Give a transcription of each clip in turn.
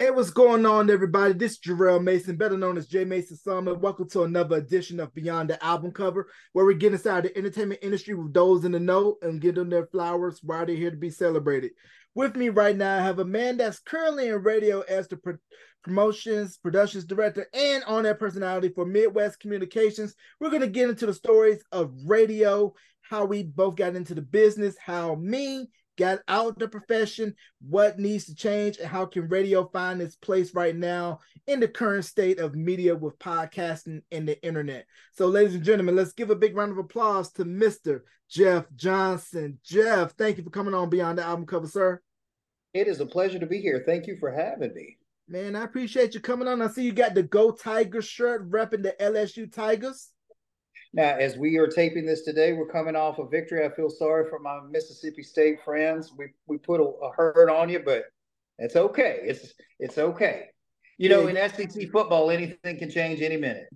Hey, what's going on, everybody? This is Jarrell Mason, better known as J Mason Summit. Welcome to another edition of Beyond the Album Cover, where we get inside the entertainment industry with those in the know and give them their flowers while they're here to be celebrated. With me right now, I have a man that's currently in radio as the pro- promotions, productions director, and on air personality for Midwest Communications. We're going to get into the stories of radio, how we both got into the business, how me got out the profession, what needs to change, and how can radio find its place right now in the current state of media with podcasting and the internet. So, ladies and gentlemen, let's give a big round of applause to Mr. Jeff Johnson. Jeff, thank you for coming on Beyond the Album Cover, sir. It is a pleasure to be here. Thank you for having me. Man, I appreciate you coming on. I see you got the Go Tigers shirt repping the LSU Tigers. Now, as we are taping this today, we're coming off a victory. I feel sorry for my Mississippi State friends. We we put a, a hurt on you, but it's okay. It's it's okay. You know, in SEC football, anything can change any minute.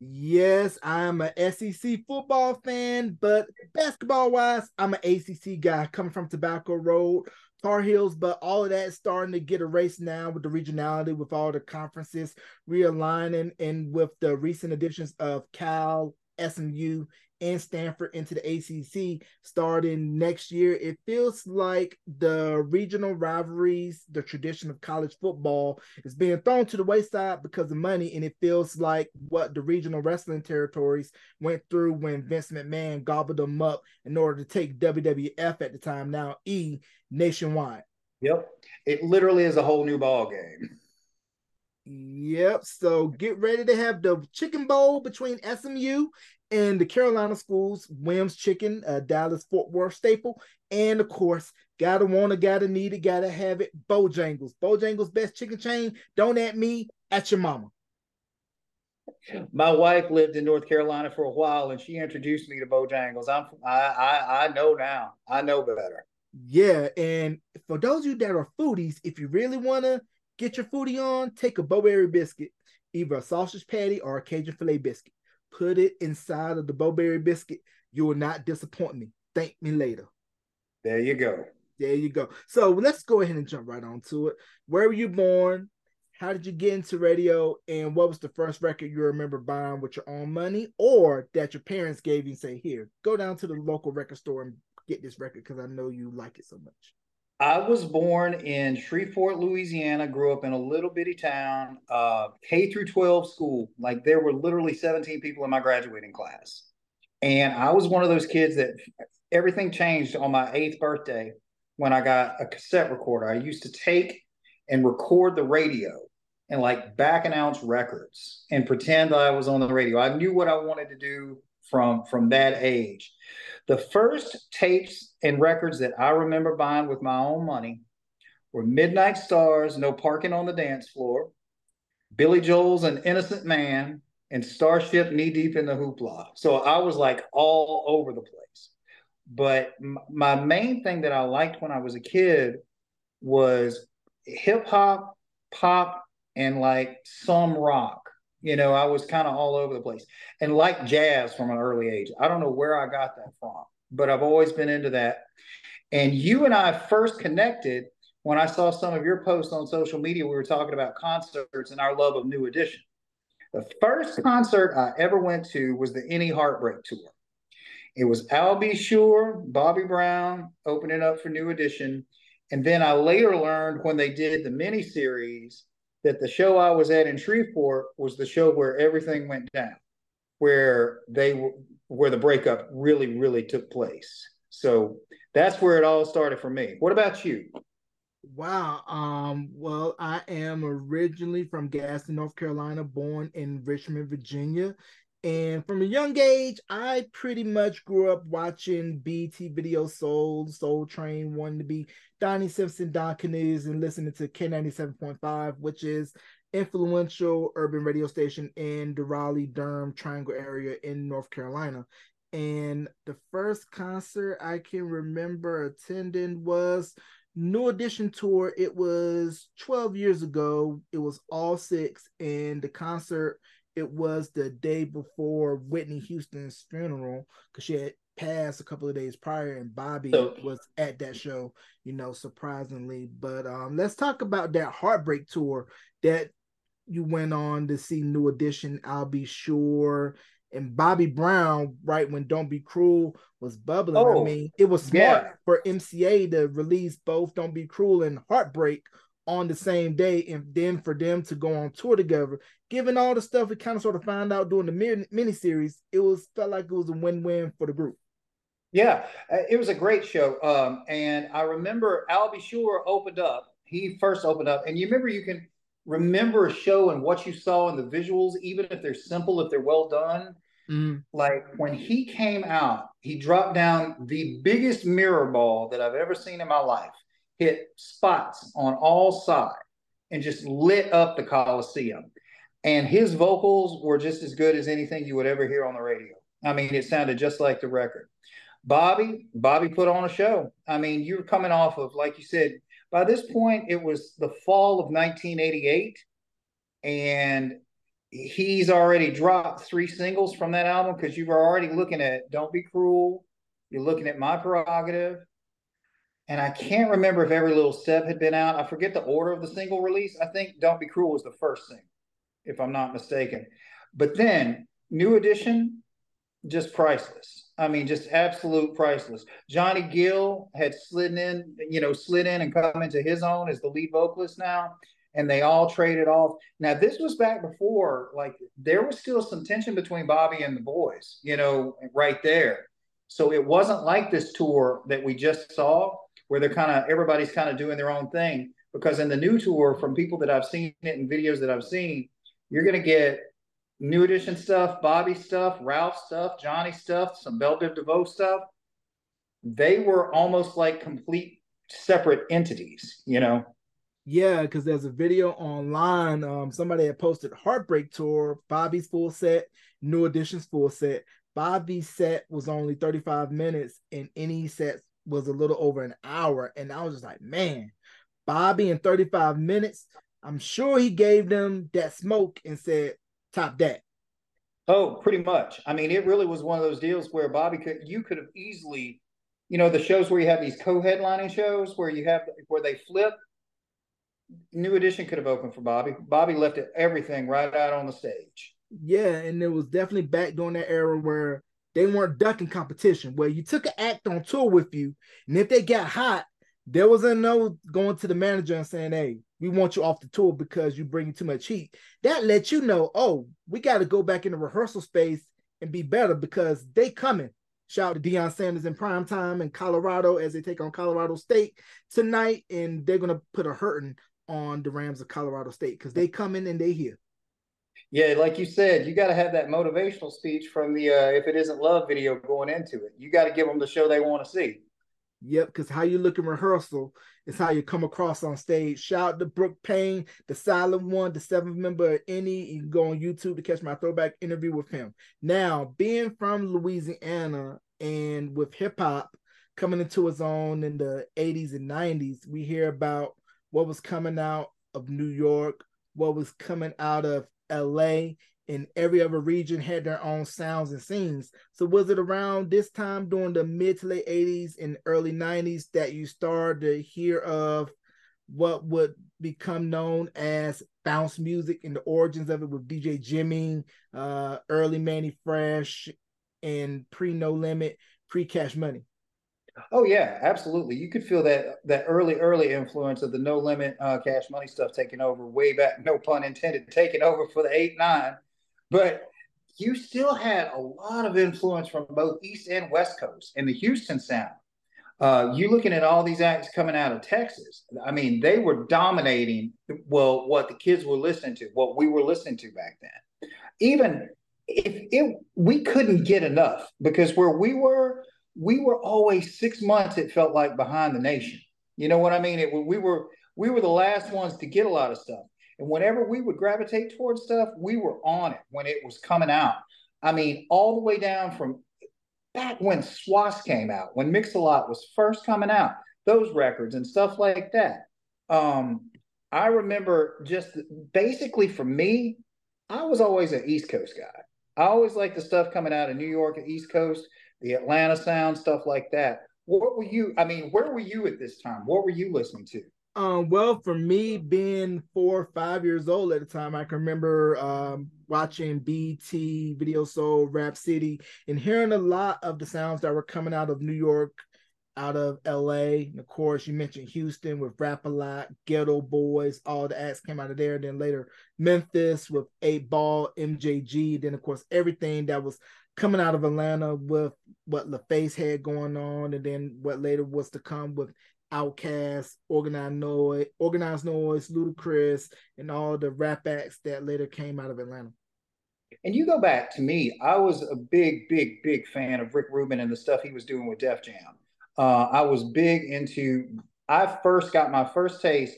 Yes, I'm a SEC football fan, but basketball wise, I'm an ACC guy coming from Tobacco Road, Tar Heels, but all of that is starting to get erased now with the regionality, with all the conferences realigning, and with the recent additions of Cal, SMU and Stanford into the ACC starting next year. It feels like the regional rivalries, the tradition of college football, is being thrown to the wayside because of money. And it feels like what the regional wrestling territories went through when Vince McMahon gobbled them up in order to take WWF at the time, now E, nationwide. Yep. It literally is a whole new ball game. Yep. So get ready to have the chicken bowl between SMU and the Carolina schools, Williams Chicken, uh, Dallas Fort Worth staple, and of course, gotta wanna, gotta need it, gotta have it. Bojangles, Bojangles best chicken chain. Don't at me, at your mama. My wife lived in North Carolina for a while, and she introduced me to Bojangles. I'm I I, I know now. I know better. Yeah, and for those of you that are foodies, if you really wanna get your foodie on, take a Bo-Berry biscuit, either a sausage patty or a Cajun filet biscuit. Put it inside of the Bo-Berry biscuit. You will not disappoint me. Thank me later. There you go. There you go. So let's go ahead and jump right on to it. Where were you born? How did you get into radio? And what was the first record you remember buying with your own money or that your parents gave you and say, here, go down to the local record store and get this record because I know you like it so much? I was born in Shreveport, Louisiana, grew up in a little bitty town, uh, K through 12 school. Like there were literally 17 people in my graduating class. And I was one of those kids that everything changed on my eighth birthday when I got a cassette recorder. I used to take and record the radio and like back announce records and pretend I was on the radio. I knew what I wanted to do from from that age. The first tapes and records that I remember buying with my own money were Midnight Stars, No Parking on the Dance Floor, Billy Joel's An Innocent Man, and Starship Knee Deep in the Hoopla. So I was like all over the place. But m- my main thing that I liked when I was a kid was hip hop, pop, and like some rock. You know, I was kind of all over the place and like jazz from an early age. I don't know where I got that from, but I've always been into that. And you and I first connected when I saw some of your posts on social media. We were talking about concerts and our love of New Edition. The first concert I ever went to was the NE Heartbreak Tour. It was Al B. Sure, Bobby Brown opening up for New Edition. And then I later learned when they did the mini series that the show I was at in Shreveport was the show where everything went down, where they where the breakup really really took place. So that's where it all started for me. What about you? Wow. Um, well, I am originally from Gaston, North Carolina, born in Richmond, Virginia. And from a young age, I pretty much grew up watching BET Video Soul, Soul Train, wanting to be Donnie Simpson, Don Cornelius, and listening to K97.5, which is influential urban radio station in the Raleigh, Durham Triangle area in North Carolina. And the first concert I can remember attending was New Edition tour. It was 12 years ago. It was all six, and the concert it was the day before Whitney Houston's funeral because she had passed a couple of days prior, and Bobby so, was at that show. You know, surprisingly. But um, let's talk about that heartbreak tour that you went on to see New Edition. Al B. Sure. And Bobby Brown, right when "Don't Be Cruel" was bubbling. Oh, I mean, it was smart yeah. for MCA to release both "Don't Be Cruel" and "Heartbreak" on the same day, and then for them to go on tour together. Given all the stuff we kind of sort of found out during the mini series, it was felt like it was a win-win for the group. Yeah, uh, it was a great show. Um, and I remember Al B. Sure opened up. He first opened up, and you remember you can remember a show and what you saw in the visuals, even if they're simple, if they're well done. Mm-hmm. Like when he came out, he dropped down the biggest mirror ball that I've ever seen in my life, hit spots on all sides, and just lit up the Coliseum. And his vocals were just as good as anything you would ever hear on the radio. I mean, it sounded just like the record. Bobby, Bobby put on a show. I mean, you're coming off of, like you said, by this point, it was the fall of 1988, and he's already dropped three singles from that album because you were already looking at Don't Be Cruel, you're looking at My Prerogative, and I can't remember if Every Little Step had been out. I forget the order of the single release. I think Don't Be Cruel was the first single, if I'm not mistaken. But then New Edition, just priceless. I mean, just absolute priceless. Johnny Gill had slid in, you know, slid in and come into his own as the lead vocalist now, and they all traded off. Now, this was back before, like, there was still some tension between Bobby and the boys, you know, right there. So it wasn't like this tour that we just saw, where they're kind of everybody's kind of doing their own thing. Because in the new tour, from people that I've seen it in videos that I've seen, you're going to get New Edition stuff, Bobby stuff, Ralph stuff, Johnny stuff, some Bell Biv DeVoe stuff. They were almost like complete separate entities, you know? Yeah, because there's a video online. Um, somebody had posted Heartbreak Tour, Bobby's full set, New Edition's full set. Bobby's set was only 35 minutes, and NE set was a little over an hour. And I was just like, man, Bobby in 35 minutes. I'm sure he gave them that smoke and said, top that. Oh, pretty much. I mean, it really was one of those deals where Bobby could you could have easily, you know, the shows where you have these co-headlining shows where you have where they flip. New Edition could have opened for Bobby. Bobby left it, everything right out on the stage. Yeah, and it was definitely back during that era where they weren't ducking competition, where you took an act on tour with you, and if they got hot, there wasn't no going to the manager and saying, "Hey, we want you off the tour because you bring too much heat." That lets you know, oh, we got to go back in the rehearsal space and be better because they coming. Shout out to Deion Sanders in prime time in Colorado as they take on Colorado State tonight, and they're gonna put a hurting on the Rams of Colorado State because they coming and they here. Yeah, like you said, you got to have that motivational speech from the uh, "If It Isn't Love" video going into it. You got to give them the show they want to see. Yep, because how you look in rehearsal is how you come across on stage. Shout out to Brooke Payne, the silent one, the seventh member of NE. You can go on YouTube to catch my throwback interview with him. Now, being from Louisiana and with hip hop coming into its own in the 80s and 90s, we hear about what was coming out of New York, what was coming out of LA, and every other region had their own sounds and scenes. So was it around this time during the mid to late 80s and early 90s that you started to hear of what would become known as bounce music and the origins of it with DJ Jimmy, uh, early Mannie Fresh, and pre No Limit, pre Cash Money? Oh yeah, absolutely. You could feel that that early, early influence of the No Limit uh, Cash Money stuff taking over way back. No pun intended, taking over for the eight nine but you still had a lot of influence from both East and West Coast and the Houston sound. Uh, you looking at all these acts coming out of Texas. I mean, they were dominating well what the kids were listening to, what we were listening to back then. Even if it we couldn't get enough because where we were, we were always six months, it felt like behind the nation. You know what I mean? It we were we were the last ones to get a lot of stuff. And whenever we would gravitate towards stuff, we were on it when it was coming out. I mean, all the way down from back when Swass came out, when Mix-a-Lot was first coming out, those records and stuff like that. Um, I remember just basically for me, I was always an East Coast guy. I always liked the stuff coming out of New York and East Coast. The Atlanta sound, stuff like that. What were you? I mean, where were you at this time? What were you listening to? Um, well, for me, being four or five years old at the time, I can remember um, watching BET, Video Soul, Rap City, and hearing a lot of the sounds that were coming out of New York, out of LA. And of course, you mentioned Houston with Rap a Lot, Geto Boys, all the acts came out of there. Then later, Memphis with 8Ball, MJG. Then, of course, everything that was coming out of Atlanta with what LaFace had going on, and then what later was to come with Outkast, Organized Noize, Organized Noize, Ludacris, and all the rap acts that later came out of Atlanta. And you go back to me, I was a big, big, big fan of Rick Rubin and the stuff he was doing with Def Jam. Uh, I was big into. I first got my first taste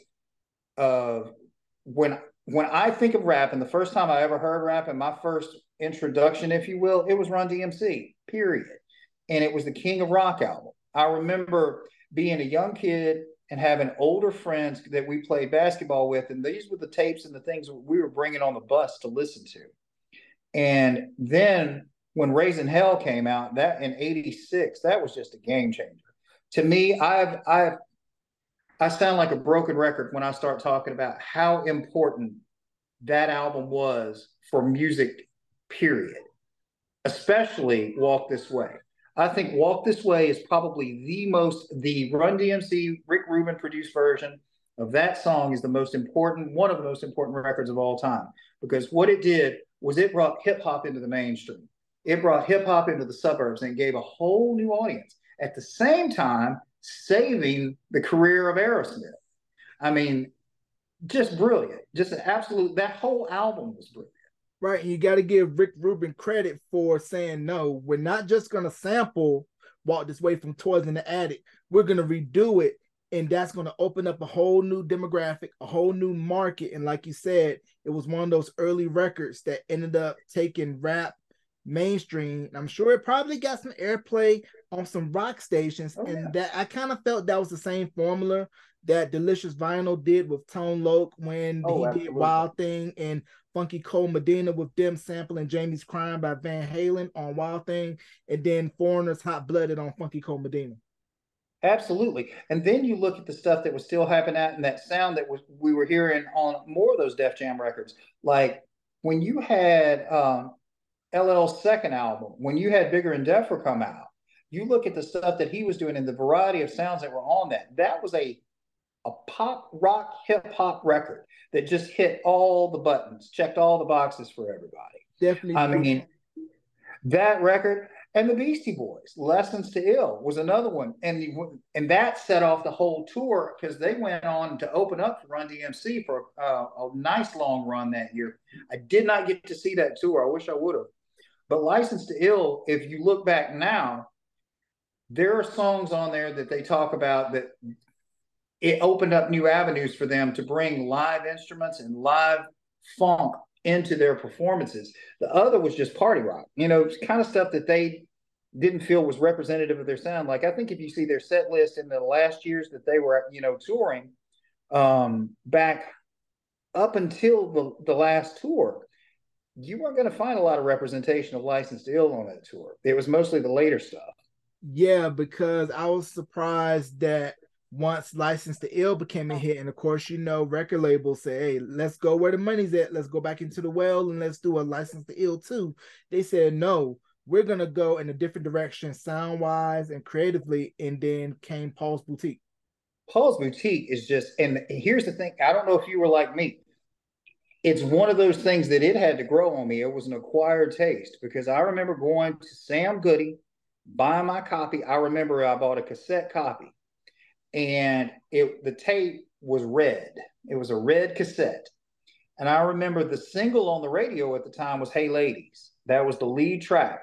of when when I think of rap, and the first time I ever heard rap, and my first introduction, if you will, it was Run DMC. Period. And it was the King of Rock album. I remember being a young kid and having older friends that we played basketball with, and these were the tapes and the things we were bringing on the bus to listen to. And then when Raising Hell came out, that in '86, that was just a game changer. To me, I've I've I sound like a broken record when I start talking about how important that album was for music, period. Especially Walk This Way. I think Walk This Way is probably the most, the Run DMC Rick Rubin produced version of that song is the most important, one of the most important records of all time. Because what it did was it brought hip hop into the mainstream. It brought hip hop into the suburbs and gave a whole new audience. At the same time, saving the career of Aerosmith. I mean, just brilliant. Just an absolute, that whole album was brilliant. Right. And you got to give Rick Rubin credit for saying, no, we're not just going to sample Walk This Way from Toys in the Attic. We're going to redo it. And that's going to open up a whole new demographic, a whole new market. And like you said, it was one of those early records that ended up taking rap mainstream. I'm sure it probably got some airplay on some rock stations. Oh, and yeah. that I kind of felt that was the same formula that Delicious Vinyl did with Tone Loc when oh, he absolutely. did Wild Thing and Funky Cold Medina with them sampling Jamie's Cryin' by Van Halen on Wild Thing, and then Foreigner's Hot Blooded on Funky Cold Medina. Absolutely. And then you look at the stuff that was still happening out and that sound that was we were hearing on more of those Def Jam records. Like when you had um, LL's second album, when you had Bigger and Deffer come out, you look at the stuff that he was doing and the variety of sounds that were on that. That was a a pop rock hip hop record that just hit all the buttons, checked all the boxes for everybody. Definitely. I mean, that record and the Beastie Boys, "License to Ill" was another one, and the, and that set off the whole tour because they went on to open up for Run DMC for uh, a nice long run that year. I did not get to see that tour. I wish I would have. But "License to Ill," if you look back now, there are songs on there that they talk about that it opened up new avenues for them to bring live instruments and live funk into their performances. The other was just party rock, you know, kind of stuff that they didn't feel was representative of their sound. Like I think if you see their set list in the last years that they were, you know, touring um, back up until the, the last tour, you weren't going to find a lot of representation of licensed Ill on that tour. It was mostly the later stuff. Yeah, because I was surprised that once License to Ill became a hit, and of course, you know, record labels say, hey, let's go where the money's at. Let's go back into the well and let's do a License to Ill too. They said, no, we're going to go in a different direction, sound wise and creatively. And then came Paul's Boutique. Paul's Boutique is just, and here's the thing I don't know if you were like me. It's one of those things that it had to grow on me. It was an acquired taste because I remember going to Sam Goody, buying my copy. I remember I bought a cassette copy and it the tape was red. It was a red cassette. And I remember the single on the radio at the time was Hey Ladies. That was the lead track.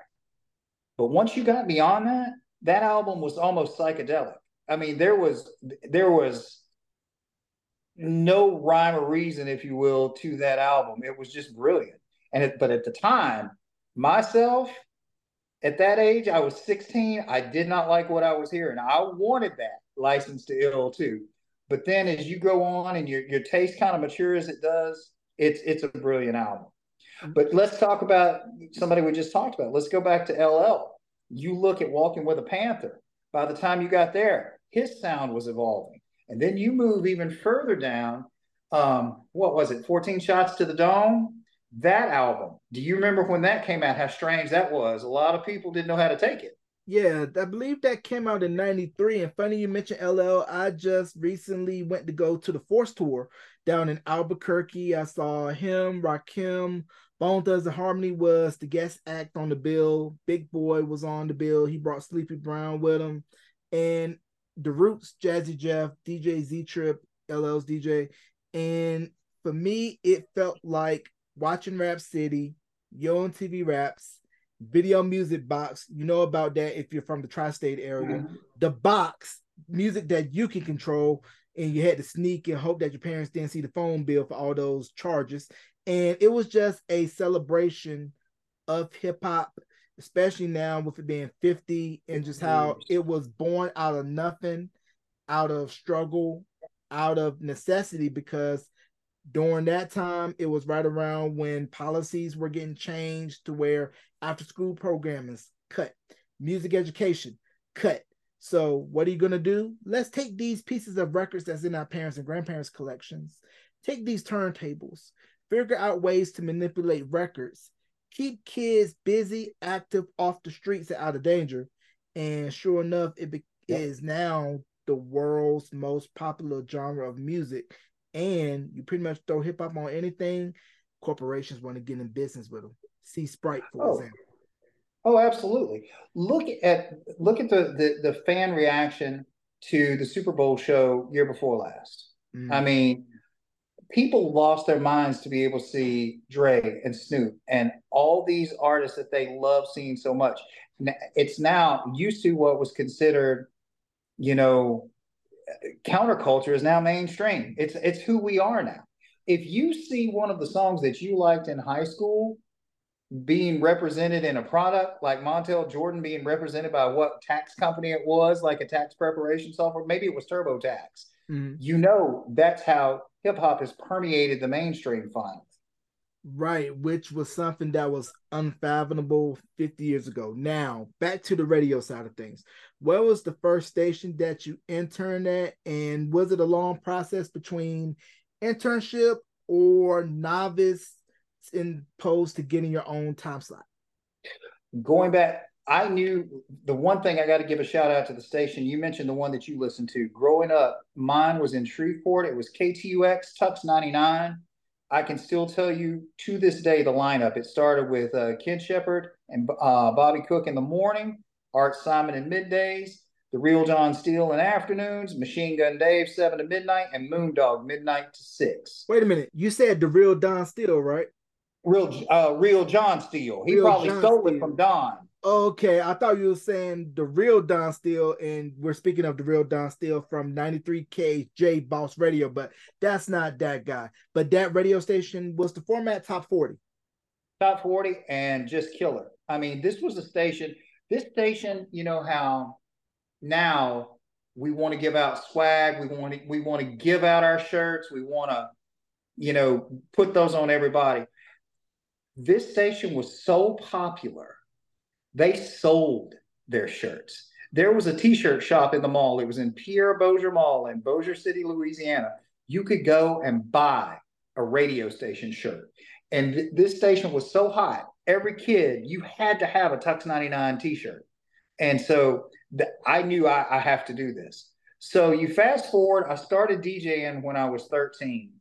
But once you got beyond that, that album was almost psychedelic. I mean, there was there was no rhyme or reason, if you will, to that album. It was just brilliant. And it, but at the time, myself, at that age, I was 16. I did not like what I was hearing. I wanted that license to ill too. But then as you go on and your, your taste kind of matures, it does, it's it's a brilliant album. But let's talk about somebody we just talked about. Let's go back to LL. you look at Walking with a Panther. By the time you got there, his sound was evolving. And then you move even further down. Um, what was it? 14 Shots to the Dome? That album. Do you remember when that came out? How strange that was. A lot of people didn't know how to take it. Yeah, I believe that came out in 93. And funny you mentioned LL. I just recently went to go to the Force Tour down in Albuquerque. I saw him, Rakim, Bone Thugs-n-Harmony was the guest act on the bill. Big Boi was on the bill. He brought Sleepy Brown with him. And the Roots, Jazzy Jeff, DJ Z Trip, LL's DJ. And for me, it felt like watching Rap City, Yo MTV Raps, Video Music Box. You know about that if you're from the tri state area. Mm-hmm. The box, music that you can control. And you had to sneak and hope that your parents didn't see the phone bill for all those charges. And it was just a celebration of hip hop, especially now with it being 50 and just how it was born out of nothing, out of struggle, out of necessity, because during that time, it was right around when policies were getting changed to where after school programming is cut, music education cut. So, what are you going to do? Let's take these pieces of records that's in our parents' and grandparents' collections, take these turntables, figure out ways to manipulate records, keep kids busy, active, off the streets, and out of danger. And sure enough, it be- is now the world's most popular genre of music and you pretty much throw hip hop on anything, corporations want to get in business with them. See Sprite, for oh. example. Oh, absolutely. Look at look at the, the the fan reaction to the Super Bowl show year before last. Mm. I mean, people lost their minds to be able to see Dre and Snoop and all these artists that they love seeing so much. It's now used to what was considered, you know, counterculture is now mainstream. It's it's who we are now. If you see one of the songs that you liked in high school being represented in a product like Montel Jordan being represented by what tax company it was, like a tax preparation software, maybe it was TurboTax. Mm-hmm. You know that's how hip hop has permeated the mainstream finally. Right, which was something that was unfathomable 50 years ago. Now, back to the radio side of things. Where was the first station that you interned at? And was it a long process between internship or novice in post to getting your own time slot? Going back, I knew the one thing I got to give a shout out to the station. You mentioned the one that you listened to. Growing up, mine was in Shreveport. It was KTUX Tux 99 I can still tell you to this day the lineup. It started with uh, Ken Shepard and uh, Bobby Cook in the morning, Art Simon in middays, The Real John Steele in afternoons, Machine Gun Dave 7 to midnight, and Moondog midnight to 6. Wait a minute. You said The Real Don Steele, right? Real uh, Real John Steele. He real probably John stole Steele. it from Don. Okay, I thought you were saying the real Don Steele, and we're speaking of the real Don Steele from 93K J Boss Radio, but that's not that guy. But that radio station was the format top 40. Top 40 and just killer. I mean, this was a station, this station, you know how now we want to give out swag, we want to we want to give out our shirts, we want to, you know, put those on everybody. This station was so popular they sold their shirts. There was a t-shirt shop in the mall. It was in Pierre Bossier Mall in Bossier City, Louisiana. You could go and buy a radio station shirt. And th- this station was so hot, every kid, you had to have a Tux 99 t-shirt. And so th- I knew I, I have to do this. So you fast forward, I started DJing when I was 13.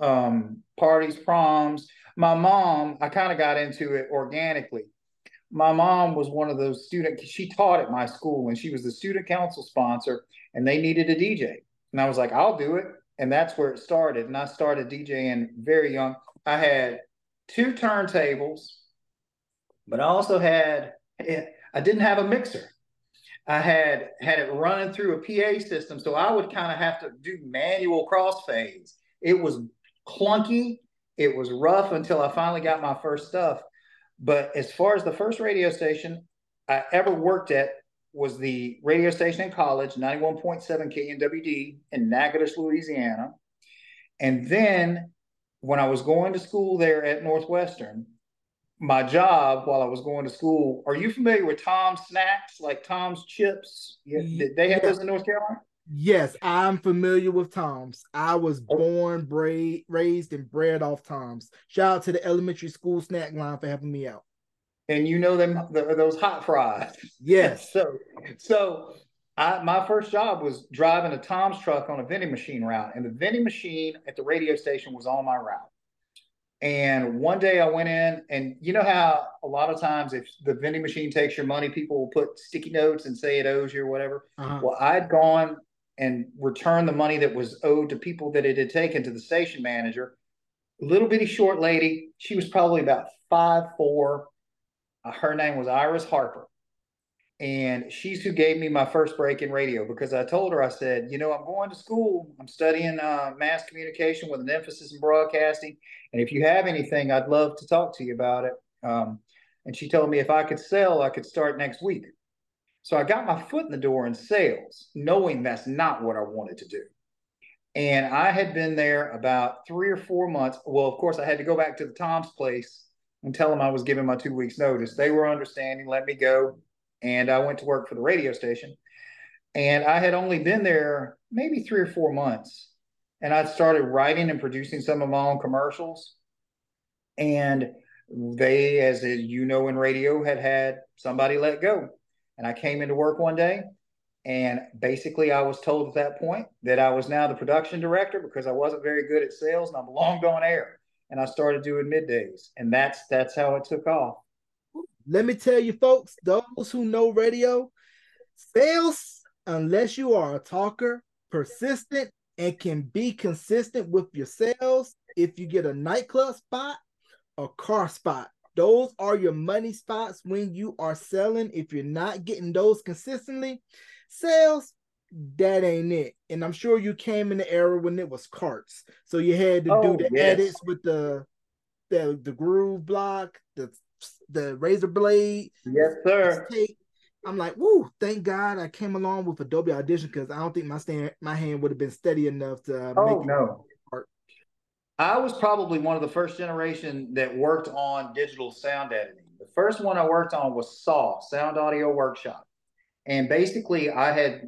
Um, parties, proms. My mom, I kind of got into it organically. My mom was one of those student she taught at my school and she was the student council sponsor and they needed a dj and i was like i'll do it. And that's where it started. And i started djing very young. I had two turntables but i also had i didn't have a mixer. I had had it running through a pa system so i would kind of have to do manual crossfades. It was clunky it was rough until i finally got my first stuff but as far as the first radio station I ever worked at was the radio station in college, 91.7 KNWD in Natchitoches, Louisiana. And then when I was going to school there at Northwestern, my job while I was going to school. Are you familiar with Tom's Snacks, like Tom's Chips? Yeah, they have yeah. those in North Carolina? Yes, I'm familiar with Tom's. I was oh. born, bra- raised, and bred off Tom's. Shout out to the elementary school snack line for helping me out. And you know them the, those hot fries. Yes. so, so I, my first job was driving a Tom's truck on a vending machine route, and the vending machine at the radio station was on my route. And one day I went in, and you know how a lot of times if the vending machine takes your money, people will put sticky notes and say it owes you or whatever. Uh-huh. Well, I'd gone and return the money that was owed to people that it had taken to the station manager. Little bitty short lady. She was probably about five four. Uh, her name was Iris Harper and she's who gave me my first break in radio because I told her I said, you know, I'm going to school. I'm studying uh, mass communication with an emphasis in broadcasting, and if you have anything, I'd love to talk to you about it. Um, and she told me if I could sell, I could start next week. So I got my foot in the door in sales, knowing that's not what I wanted to do. And I had been there about three or four months. Well, of course, I had to go back to the Tom's place and tell them I was giving my two weeks notice. They were understanding, let me go and I went to work for the radio station. And I had only been there maybe three or four months. And I'd started writing and producing some of my own commercials. And they, as you know in radio, had had somebody let go. And I came into work one day and basically I was told at that point that I was now the production director because I wasn't very good at sales and I belonged on air. And I started doing middays. And that's that's how it took off. Let me tell you, folks, those who know radio, sales, unless you are a talker, persistent, and can be consistent with your sales, if you get a nightclub spot, a car spot, those are your money spots when you are selling. If you're not getting those consistently, sales, that ain't it. And I'm sure you came in the era when it was carts. So you had to oh, do the yes. edits with the the the groove block, the the razor blade. Yes, sir. Take. I'm like, woo! Thank God I came along with Adobe Audition because I don't think my stand my hand would have been steady enough to. Uh, oh no. I was probably one of the first generation that worked on digital sound editing. The first one I worked on was SAW, Sound Audio Workshop, and basically I had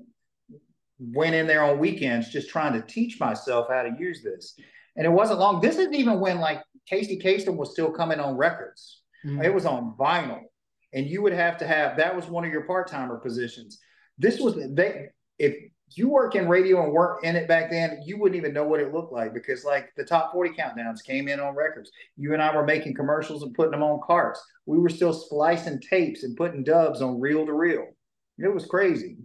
went in there on weekends just trying to teach myself how to use this. And it wasn't long. This isn't even when like Casey Kasem was still coming on records. Mm-hmm. It was on vinyl, and you would have to have that was one of your part timer positions. This was they if you work in radio and work in it back then, you wouldn't even know what it looked like because like the top 40 countdowns came in on records. You and I were making commercials and putting them on carts. We were still splicing tapes and putting dubs on reel to reel. It was crazy.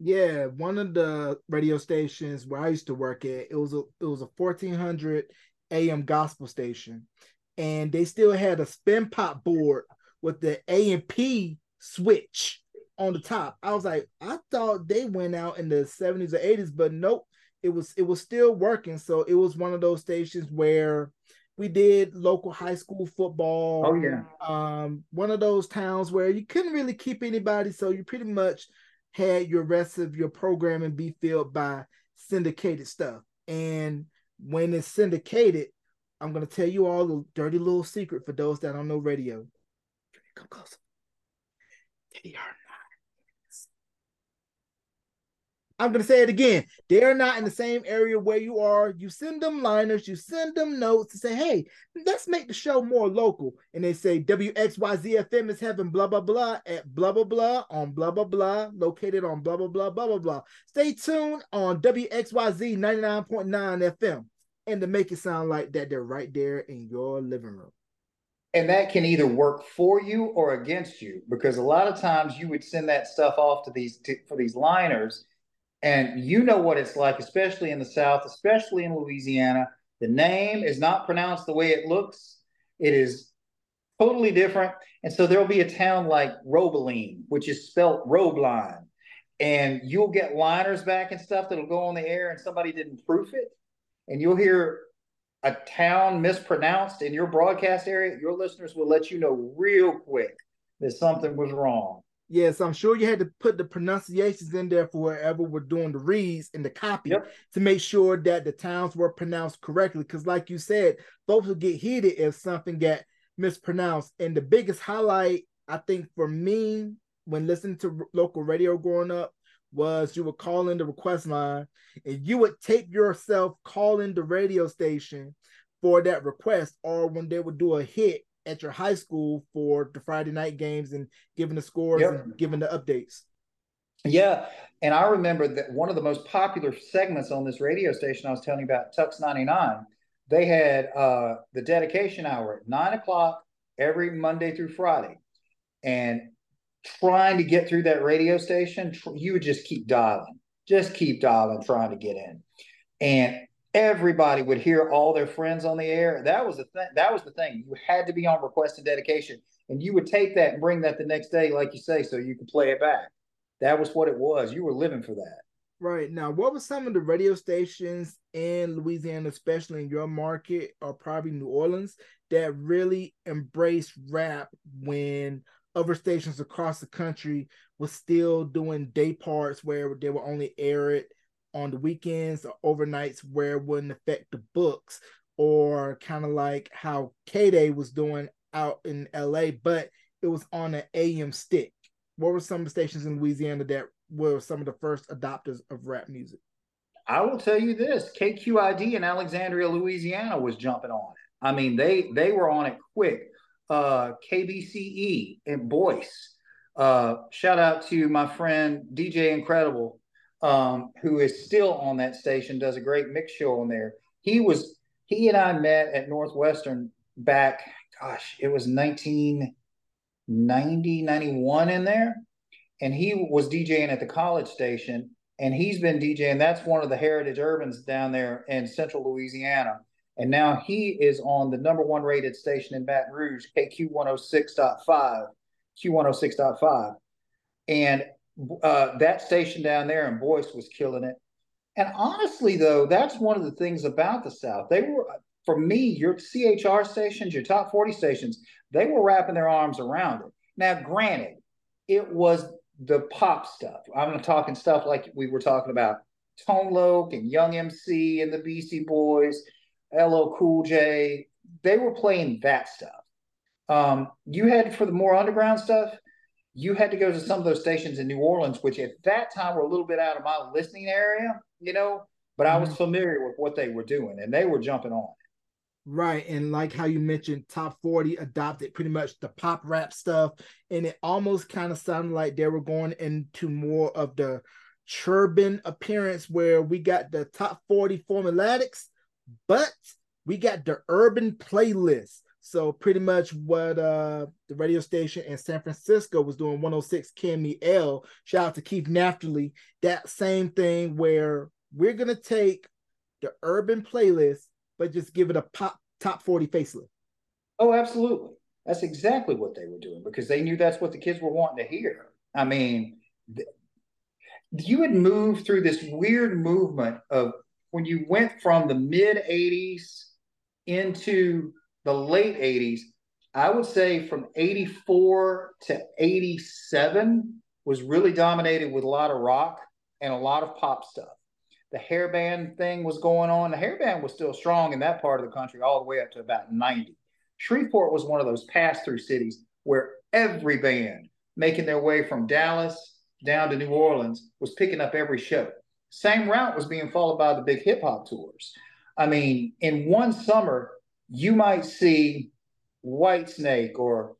Yeah, one of the radio stations where I used to work at, it was a it was a 1400 AM gospel station and they still had a spin pop board with the A and P switch on the top. I was like, I thought they went out in the 70s or 80s, but nope, it was it was still working. So it was one of those stations where we did local high school football. Oh yeah. Um, one of those towns where you couldn't really keep anybody, so you pretty much had your rest of your programming be filled by syndicated stuff. And when it's syndicated, I'm gonna tell you all the dirty little secret for those that don't know radio. Come closer. They are I'm gonna say it again. They're not in the same area where you are. You send them liners, you send them notes to say, "Hey, let's make the show more local." And they say WXYZFM is having blah blah blah at blah blah blah on blah blah blah, located on blah blah blah blah blah blah. Stay tuned on WXYZ 99.9 FM and to make it sound like that they're right there in your living room. And that can either work for you or against you because a lot of times you would send that stuff off to these to, for these liners and you know what it's like especially in the south especially in Louisiana. The name is not pronounced the way it looks. It is totally different. And so there'll be a town like Robeline which is spelt Robeline. And you'll get liners back and stuff that'll go on the air and somebody didn't proof it. And you'll hear a town mispronounced in your broadcast area, your listeners will let you know real quick that something was wrong. Yes, I'm sure you had to put the pronunciations in there for whoever were doing the reads and the copy yep. to make sure that the towns were pronounced correctly. Because, like you said, folks will get heated if something got mispronounced. And the biggest highlight, I think, for me when listening to local radio growing up was you would call in the request line and you would tape yourself calling the radio station for that request, or when they would do a hit at your high school for the Friday night games and giving the scores yep. and giving the updates. Yeah. And I remember that one of the most popular segments on this radio station I was telling you about, Tux 99, they had uh, the dedication hour at nine o'clock every Monday through Friday. And trying to get through that radio station, you would just keep dialing, just keep dialing, trying to get in. And everybody would hear all their friends on the air. That was the thing. That was the thing. You had to be on request and dedication, and you would take that and bring that the next day, like you say, so you could play it back. That was what it was. You were living for that. Right now, what were some of the radio stations in Louisiana, especially in your market, or probably New Orleans, that really embraced rap when other stations across the country was still doing day parts where they would only air it on the weekends or overnights where it wouldn't affect the books, or kind of like how KDAY was doing out in LA, but it was on an AM stick. What were some stations in Louisiana that were some of the first adopters of rap music? I will tell you this: KQID in Alexandria, Louisiana, was jumping on it. I mean, they they were on it quick. Uh, KBCE and Boyce. Uh, shout out to my friend DJ Incredible um, who is still on that station, does a great mix show on there. He was he and I met at Northwestern back, gosh, it was 1990, 91 in there. And he was DJing at the college station and he's been DJing. That's one of the heritage urbans down there in central Louisiana. And now he is on the number one rated station in Baton Rouge, KQ 106.5, Q106.5. And uh, that station down there and Boyce was killing it. And honestly, though, that's one of the things about the South. They were, for me, your CHR stations, your top 40 stations, they were wrapping their arms around it. Now, granted, it was the pop stuff. I'm talking stuff like we were talking about Tone Loc and Young MC and the Beastie Boys, LL Cool J. They were playing that stuff. Um, you had for the more underground stuff, you had to go to some of those stations in New Orleans, which at that time were a little bit out of my listening area, you know, but mm-hmm. I was mm-hmm. familiar with what they were doing and they were jumping on. Right. And like how you mentioned, top 40 adopted pretty much the pop rap stuff. And it almost kind of sounded like they were going into more of the churban appearance where we got the top 40 formulatics, but we got the urban playlist. So pretty much what uh the radio station in San Francisco was doing 106 KMEL. Shout out to Keith Naftaly. That same thing where we're gonna take the urban playlist, but just give it a pop top 40 facelift. Oh, absolutely. That's exactly what they were doing because they knew that's what the kids were wanting to hear. I mean, th- you had moved through this weird movement of when you went from the mid 80s into the late 80s, I would say from 84 to 87 was really dominated with a lot of rock and a lot of pop stuff. The hair band thing was going on. The hair band was still strong in that part of the country all the way up to about 90. Shreveport was one of those pass through cities where every band making their way from Dallas down to New Orleans was picking up every show. Same route was being followed by the big hip hop tours. I mean, in one summer, you might see Whitesnake or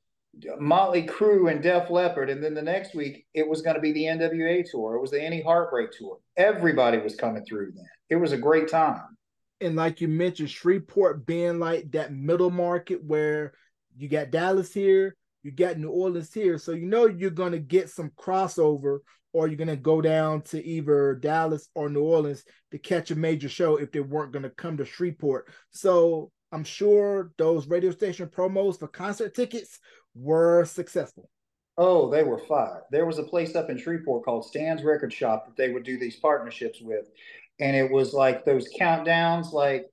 Motley Crue and Def Leppard, and then the next week it was going to be the NWA tour. It was the NE Heartbreak tour. Everybody was coming through then. It was a great time. And like you mentioned, Shreveport being like that middle market where you got Dallas here, you got New Orleans here, so you know you're going to get some crossover, or you're going to go down to either Dallas or New Orleans to catch a major show if they weren't going to come to Shreveport. So I'm sure those radio station promos for concert tickets were successful. Oh, they were fire. There was a place up in Shreveport called Stan's Record Shop that they would do these partnerships with. And it was like those countdowns, like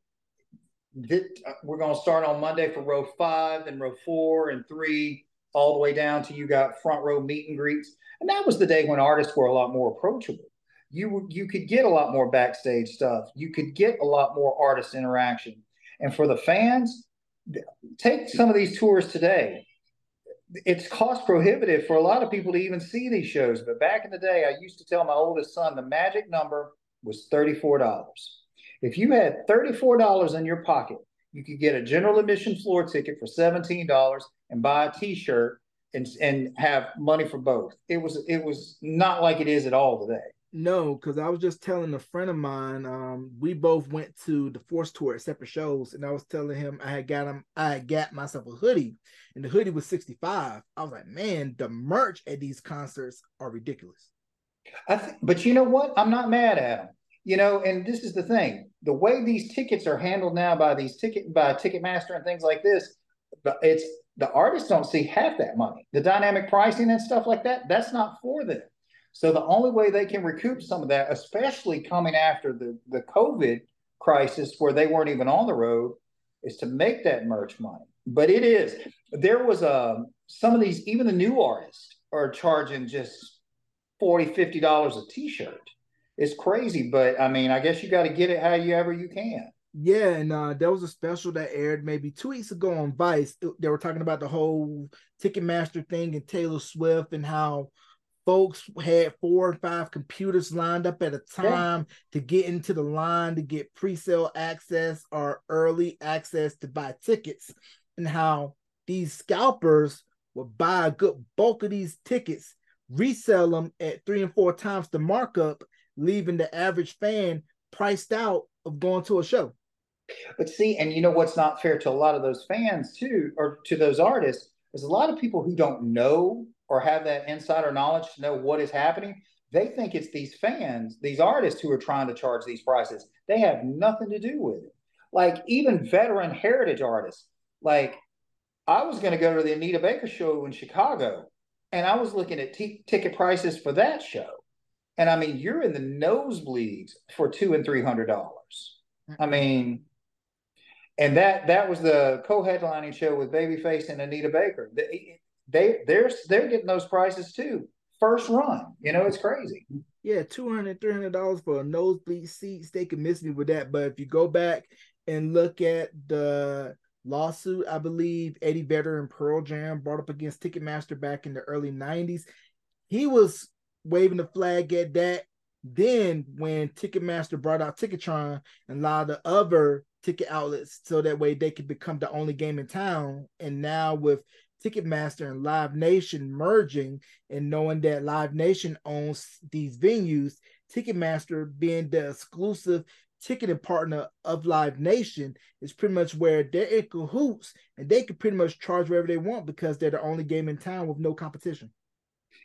this, uh, we're going to start on Monday for row five and row four and three, all the way down to you got front row meet and greets. And that was the day when artists were a lot more approachable. You, you could get a lot more backstage stuff. You could get a lot more artist interaction and for the fans, take some of these tours today. It's cost prohibitive for a lot of people to even see these shows. But back in the day, I used to tell my oldest son the magic number was $34. If you had $34 in your pocket, you could get a general admission floor ticket for $17 and buy a t-shirt and, and have money for both. It was it was not like it is at all today. No, because I was just telling a friend of mine. Um, we both went to the Force tour at separate shows, and I was telling him I had got him, I had got myself a hoodie, and the hoodie was sixty five. I was like, man, the merch at these concerts are ridiculous. I th- but you know what? I'm not mad at them. You know, and this is the thing: the way these tickets are handled now by these ticket by Ticketmaster and things like this, it's the artists don't see half that money. The dynamic pricing and stuff like that, that's not for them. So the only way they can recoup some of that, especially coming after the, the COVID crisis where they weren't even on the road, is to make that merch money. But it is. There was a um, some of these, even the new artists are charging just 40 $50 a t-shirt. It's crazy, but I mean, I guess you got to get it however you ever you can. Yeah, and uh, there was a special that aired maybe two weeks ago on Vice. They were talking about the whole Ticketmaster thing and Taylor Swift and how folks had four or five computers lined up at a time yeah. to get into the line to get pre-sale access or early access to buy tickets and how these scalpers would buy a good bulk of these tickets resell them at three and four times the markup leaving the average fan priced out of going to a show but see and you know what's not fair to a lot of those fans too or to those artists is a lot of people who don't know or have that insider knowledge to know what is happening, they think it's these fans, these artists who are trying to charge these prices. They have nothing to do with it. Like even veteran heritage artists, like I was going to go to the Anita Baker show in Chicago, and I was looking at t- ticket prices for that show, and I mean you're in the nosebleeds for two and three hundred dollars. I mm-hmm. mean, and that that was the co-headlining show with Babyface and Anita Baker they they're they're getting those prices too. First run, you know, it's crazy. Yeah, 200 300 dollars for a nosebleed seats. They can miss me with that. But if you go back and look at the lawsuit, I believe Eddie Vedder and Pearl Jam brought up against Ticketmaster back in the early 90s. He was waving the flag at that. Then when Ticketmaster brought out Ticketron and a allowed the other ticket outlets so that way they could become the only game in town. And now with Ticketmaster and Live Nation merging and knowing that Live Nation owns these venues, Ticketmaster being the exclusive ticketing partner of Live Nation is pretty much where they're in cahoots and they can pretty much charge wherever they want because they're the only game in town with no competition.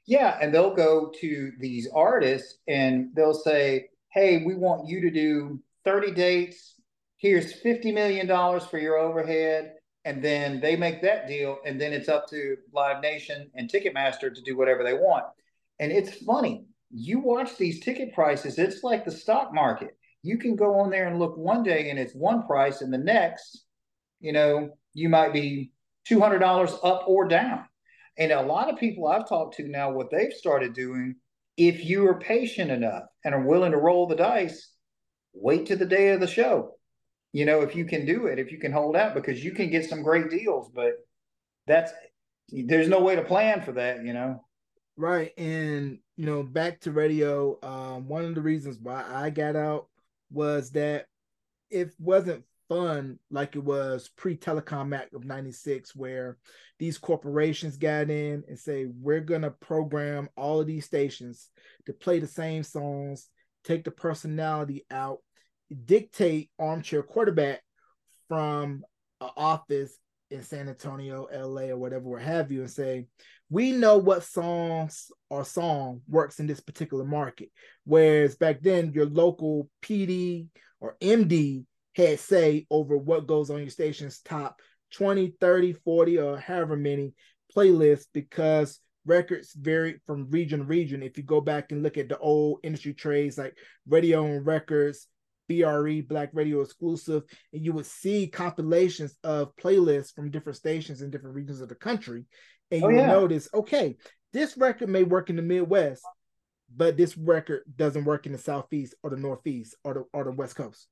Yeah, and they'll go to these artists and they'll say, "Hey, we want you to do 30 dates. Here's 50 million dollars for your overhead and then they make that deal, and then it's up to Live Nation and Ticketmaster to do whatever they want. And it's funny. You watch these ticket prices, it's like the stock market. You can go on there and look one day and it's one price, and the next, you know, you might be $200 up or down. And a lot of people I've talked to now, what they've started doing, if you are patient enough and are willing to roll the dice, wait to the day of the show you know, if you can do it, if you can hold out, because you can get some great deals, but that's there's no way to plan for that, you know. Right. And you know, back to radio, um, one of the reasons why I got out was that it wasn't fun like it was pre-telecom act of 96 where these corporations got in and say we're going to program all of these stations to play the same songs take the personality out dictate armchair quarterback from an office in San Antonio, LA, or whatever, what have you, and say, we know what songs or song works in this particular market. Whereas back then, your local PD or MD had say over what goes on your station's top 20, 30, 40, or however many playlists because records vary from region to region. If you go back and look at the old industry trades like radio and records, BRE Black Radio exclusive, and you would see compilations of playlists from different stations in different regions of the country, and you oh, yeah. would notice, okay, this record may work in the Midwest, but this record doesn't work in the Southeast or the Northeast or the or the West Coast.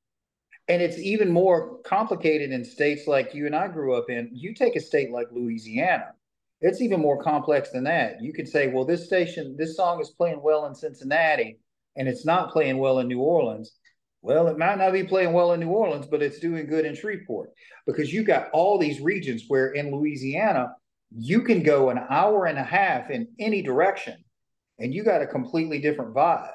and it's even more complicated in states like you and I grew up in. You take a state like Louisiana, it's even more complex than that. You could say, well, this station, this song is playing well in Cincinnati and it's not playing well in New Orleans. Well, it might not be playing well in New Orleans, but it's doing good in Shreveport because you got all these regions where in Louisiana, you can go an hour and a half in any direction and you got a completely different vibe.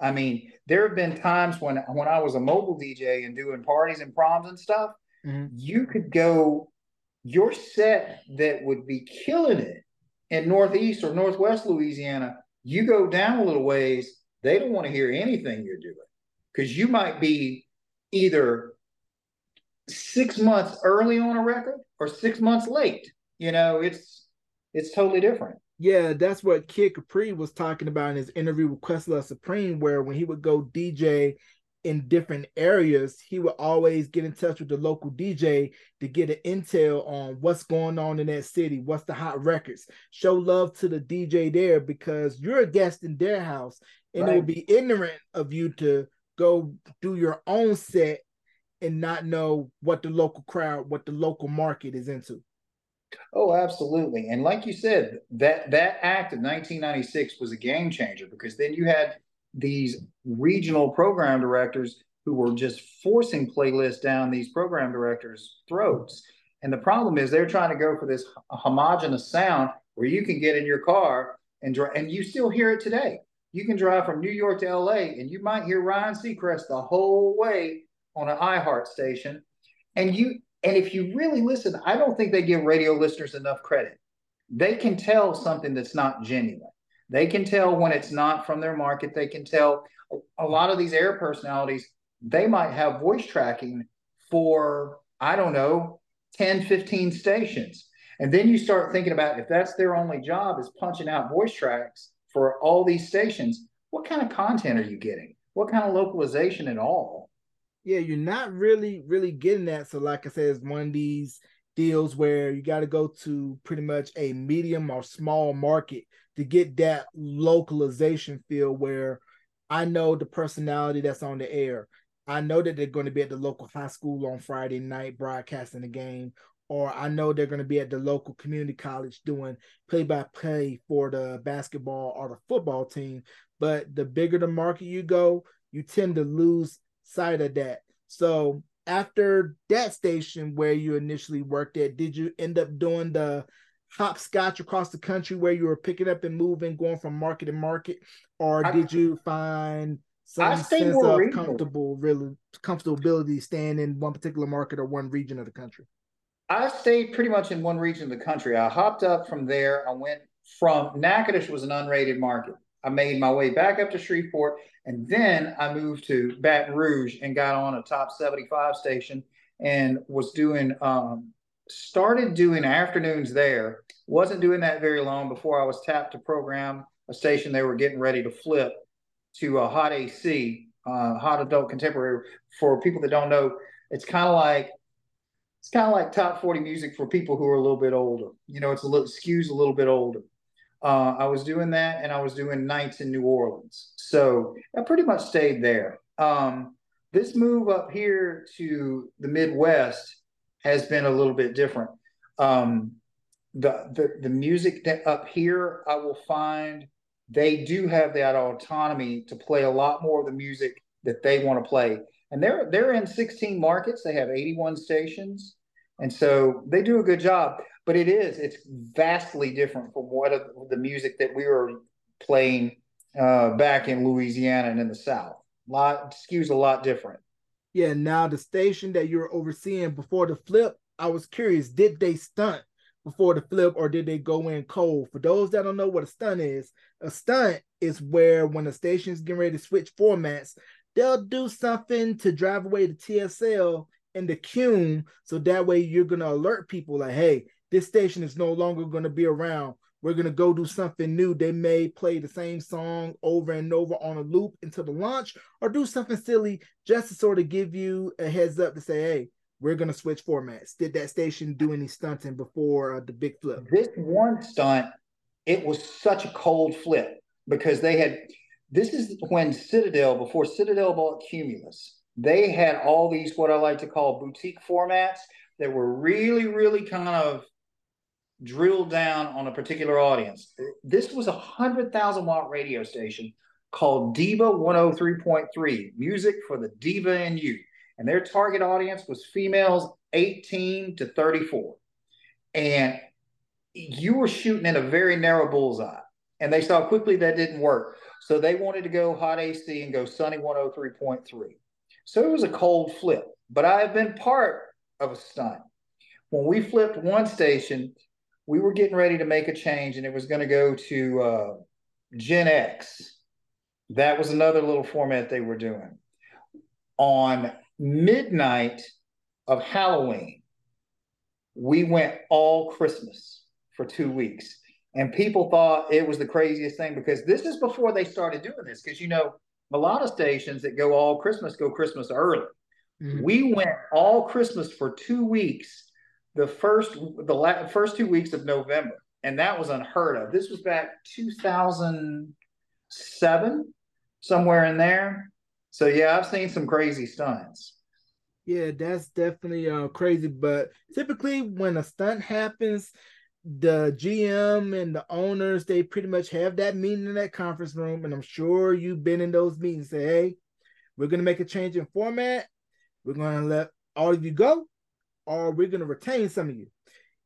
I mean, there have been times when when I was a mobile DJ and doing parties and proms and stuff, mm-hmm. you could go your set that would be killing it in Northeast or Northwest Louisiana, you go down a little ways, they don't want to hear anything you're doing because you might be either six months early on a record or six months late. You know, it's it's totally different. Yeah, that's what Kid Capri was talking about in his interview with Questlove Supreme, where when he would go DJ in different areas, he would always get in touch with the local DJ to get an intel on what's going on in that city, what's the hot records. Show love to the DJ there because you're a guest in their house, and right. it would be ignorant of you to go do your own set and not know what the local crowd, what the local market is into. Oh, absolutely. And like you said, that that act of 1996 was a game changer because then you had these regional program directors who were just forcing playlists down these program directors' throats. And the problem is they're trying to go for this homogenous sound where you can get in your car and drive, and you still hear it today. You can drive from New York to LA and you might hear Ryan Seacrest the whole way on an iHeart station. And you and if you really listen, I don't think they give radio listeners enough credit. They can tell something that's not genuine. They can tell when it's not from their market. They can tell a lot of these air personalities, they might have voice tracking for, I don't know, 10, 15 stations. And then you start thinking about if that's their only job is punching out voice tracks for all these stations, what kind of content are you getting? What kind of localization at all? Yeah, you're not really, really getting that. So, like I said, it's one of these deals where you got to go to pretty much a medium or small market to get that localization feel where I know the personality that's on the air. I know that they're going to be at the local high school on Friday night broadcasting the game, or I know they're going to be at the local community college doing play by play for the basketball or the football team. But the bigger the market you go, you tend to lose sight of that. So after that station where you initially worked at, did you end up doing the hopscotch across the country where you were picking up and moving, going from market to market, or I, did you find some sense of regional. comfortable, really comfortability staying in one particular market or one region of the country? I stayed pretty much in one region of the country. I hopped up from there. I went from Natchitoches was an unrated market. I made my way back up to Shreveport, and then I moved to Baton Rouge and got on a top 75 station and was doing um, started doing afternoons there. Wasn't doing that very long before I was tapped to program a station they were getting ready to flip to a hot AC, uh, hot adult contemporary. For people that don't know, it's kind of like it's kind of like top 40 music for people who are a little bit older. You know, it's a little skews a little bit older. Uh, I was doing that and I was doing nights in New Orleans. So I pretty much stayed there. Um, this move up here to the Midwest has been a little bit different. Um, the, the the music that up here, I will find they do have that autonomy to play a lot more of the music that they want to play. And they're they're in 16 markets. They have 81 stations, and so they do a good job. But it is it's vastly different from what the music that we were playing uh, back in Louisiana and in the South. A lot skews a lot different. Yeah, now the station that you were overseeing before the flip, I was curious, did they stunt before the flip or did they go in cold? For those that don't know what a stunt is, a stunt is where when a station's getting ready to switch formats, they'll do something to drive away the TSL and the cume so that way you're going to alert people like, hey, this station is no longer going to be around we're gonna go do something new. They may play the same song over and over on a loop until the launch, or do something silly just to sort of give you a heads up to say, hey, we're gonna switch formats. Did that station do any stunting before uh, the big flip? This one stunt, it was such a cold flip because they had. This is when Citadel, before Citadel bought Cumulus, they had all these what I like to call boutique formats that were really, really kind of drilled down on a particular audience. This was a hundred thousand watt radio station called Diva 103.3, music for the diva and you. And their target audience was females 18 to 34. And you were shooting in a very narrow bullseye. And they saw quickly that didn't work. So they wanted to go hot AC and go Sunny 103.3. So it was a cold flip. But I have been part of a stunt. When we flipped one station, we were getting ready to make a change and it was going to go to uh, Gen X. That was another little format they were doing. On midnight of Halloween, we went all Christmas for two weeks. And people thought it was the craziest thing because this is before they started doing this. Because, you know, a lot of stations that go all Christmas go Christmas early. Mm-hmm. We went all Christmas for two weeks, the first the la- first two weeks of November, and that was unheard of. This was back 2007, somewhere in there. So yeah, I've seen some crazy stunts. Yeah, that's definitely uh, crazy. But typically, when a stunt happens, the GM and the owners they pretty much have that meeting in that conference room, and I'm sure you've been in those meetings. Say, hey, we're gonna make a change in format. We're gonna let all of you go, or we're gonna retain some of you.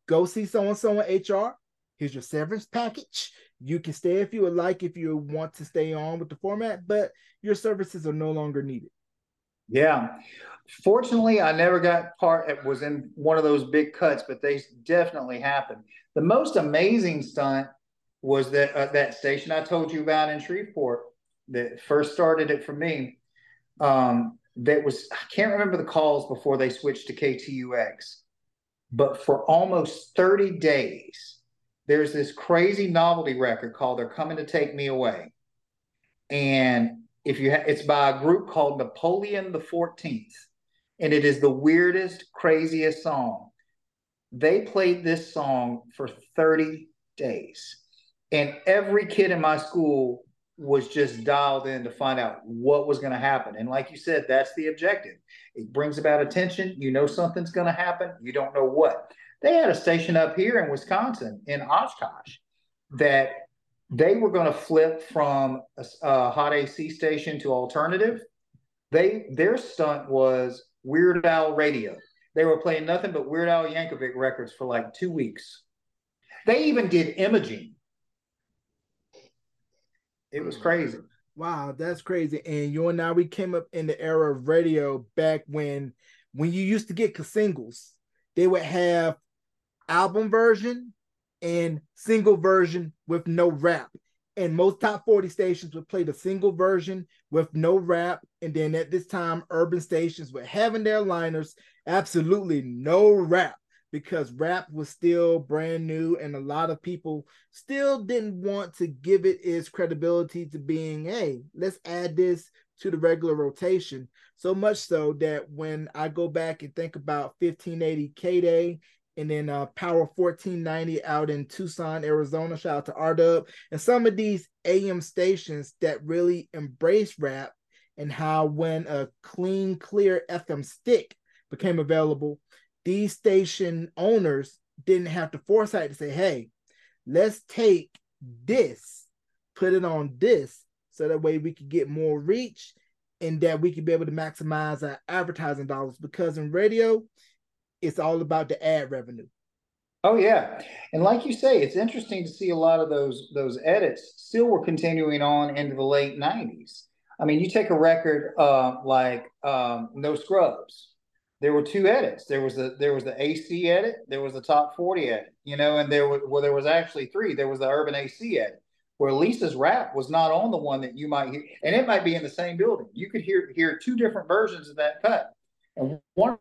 Go see so and so in HR. Here's your severance package. You can stay if you would like, if you want to stay on with the format, but your services are no longer needed. Yeah. Fortunately, I never got part, was in one of those big cuts, but they definitely happened. The most amazing stunt was that uh, that station I told you about in Shreveport that first started it for me. Um, that was I can't remember the calls before they switched to KTUX, but for almost 30 days, there's this crazy novelty record called "They're Coming to Take Me Away," and if you ha- it's by a group called Napoleon the 14th, and it is the weirdest, craziest song. They played this song for 30 days, and every kid in my school was just dialed in to find out what was going to happen. And like you said, that's the objective. It brings about attention. You know something's going to happen. You don't know what. They had a station up here in Wisconsin, in Oshkosh, that they were going to flip from a, a, hot AC station to alternative. They their stunt was Weird Al radio. They were playing nothing but Weird Al Yankovic records for like two weeks. They even did imaging it was crazy. Wow, that's crazy. And you and I, we came up in the era of radio back when when you used to get singles, they would have album version and single version with no rap. And most top 40 stations would play the single version with no rap. And then at this time, urban stations were having their liners, absolutely no rap because rap was still brand new and a lot of people still didn't want to give it its credibility to being hey let's add this to the regular rotation so much so that when i go back and think about 1580 KDAY and then uh, power 1490 out in tucson arizona. Shout out to r-dub and some of these am stations that really embrace rap and how when a clean clear fm stick became available these station owners didn't have the foresight to say, hey, let's take this, put it on this, so that way we could get more reach and that we could be able to maximize our advertising dollars. Because in radio, it's all about the ad revenue. Oh yeah, and like you say, it's interesting to see a lot of those those edits still were continuing on into the late '90s. I mean, you take a record uh, like um, No Scrubs, there were two edits. There was the there was the AC edit, there was the top 40 edit, you know, and there was well, there was actually three. There was the urban AC edit, where Lisa's rap was not on the one that you might hear, and it might be in the same building. You could hear hear two different versions of that cut. And one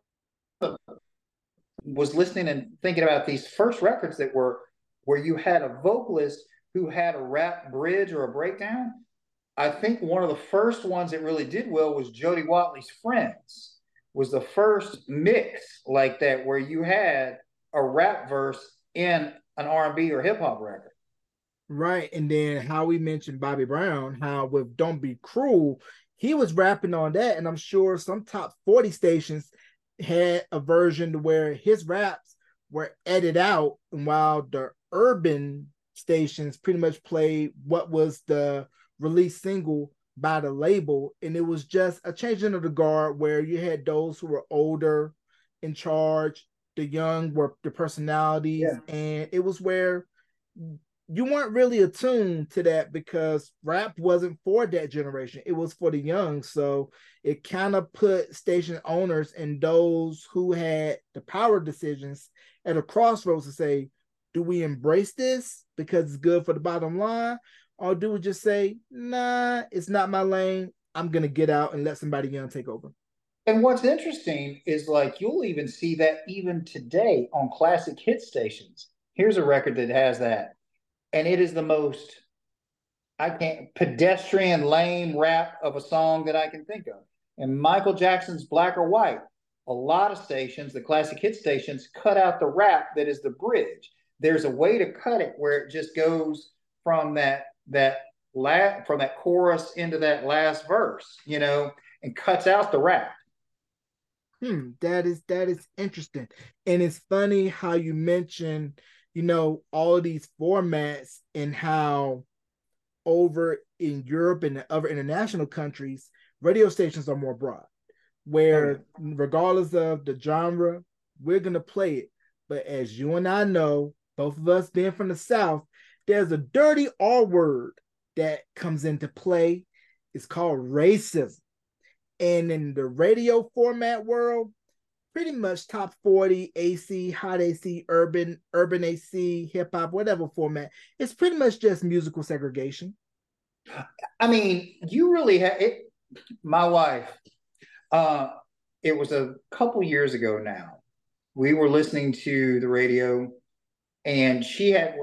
was listening and thinking about these first records that were where you had a vocalist who had a rap bridge or a breakdown. I think one of the first ones that really did well was Jody Watley's Friends was the first mix like that where you had a rap verse in an R&B or hip hop record. Right. And then how we mentioned Bobby Brown, how with Don't Be Cruel, he was rapping on that, and I'm sure some top 40 stations had a version to where his raps were edited out, and while the urban stations pretty much played what was the release single by the label, and it was just a changing of the guard where you had those who were older in charge, the young were the personalities, yeah. and it was where you weren't really attuned to that because rap wasn't for that generation. It was for the young. So it kind of put station owners and those who had the power decisions at a crossroads to say, do we embrace this because it's good for the bottom line? Or do we just say, nah, it's not my lane. I'm going to get out and let somebody young take over. And what's interesting is like you'll even see that even today on classic hit stations. Here's a record that has that and it is the most I can't pedestrian lame rap of a song that I can think of. And Michael Jackson's Black or White, a lot of stations, the classic hit stations, cut out the rap that is the bridge. There's a way to cut it where it just goes from that that la- from that chorus into that last verse, you know, and cuts out the rap. Hmm, that is that is interesting. And it's funny how you mentioned you know, all of these formats and how over in Europe and other international countries, radio stations are more broad, where regardless of the genre, we're going to play it. But as you and I know, both of us being from the South, there's a dirty R word that comes into play. It's called racism. And in the radio format world, pretty much top 40 AC, hot AC, urban, urban AC, hip hop, whatever format. It's pretty much just musical segregation. I mean, you really have it. My wife, uh, it was a couple years ago now. We were listening to the radio, and she had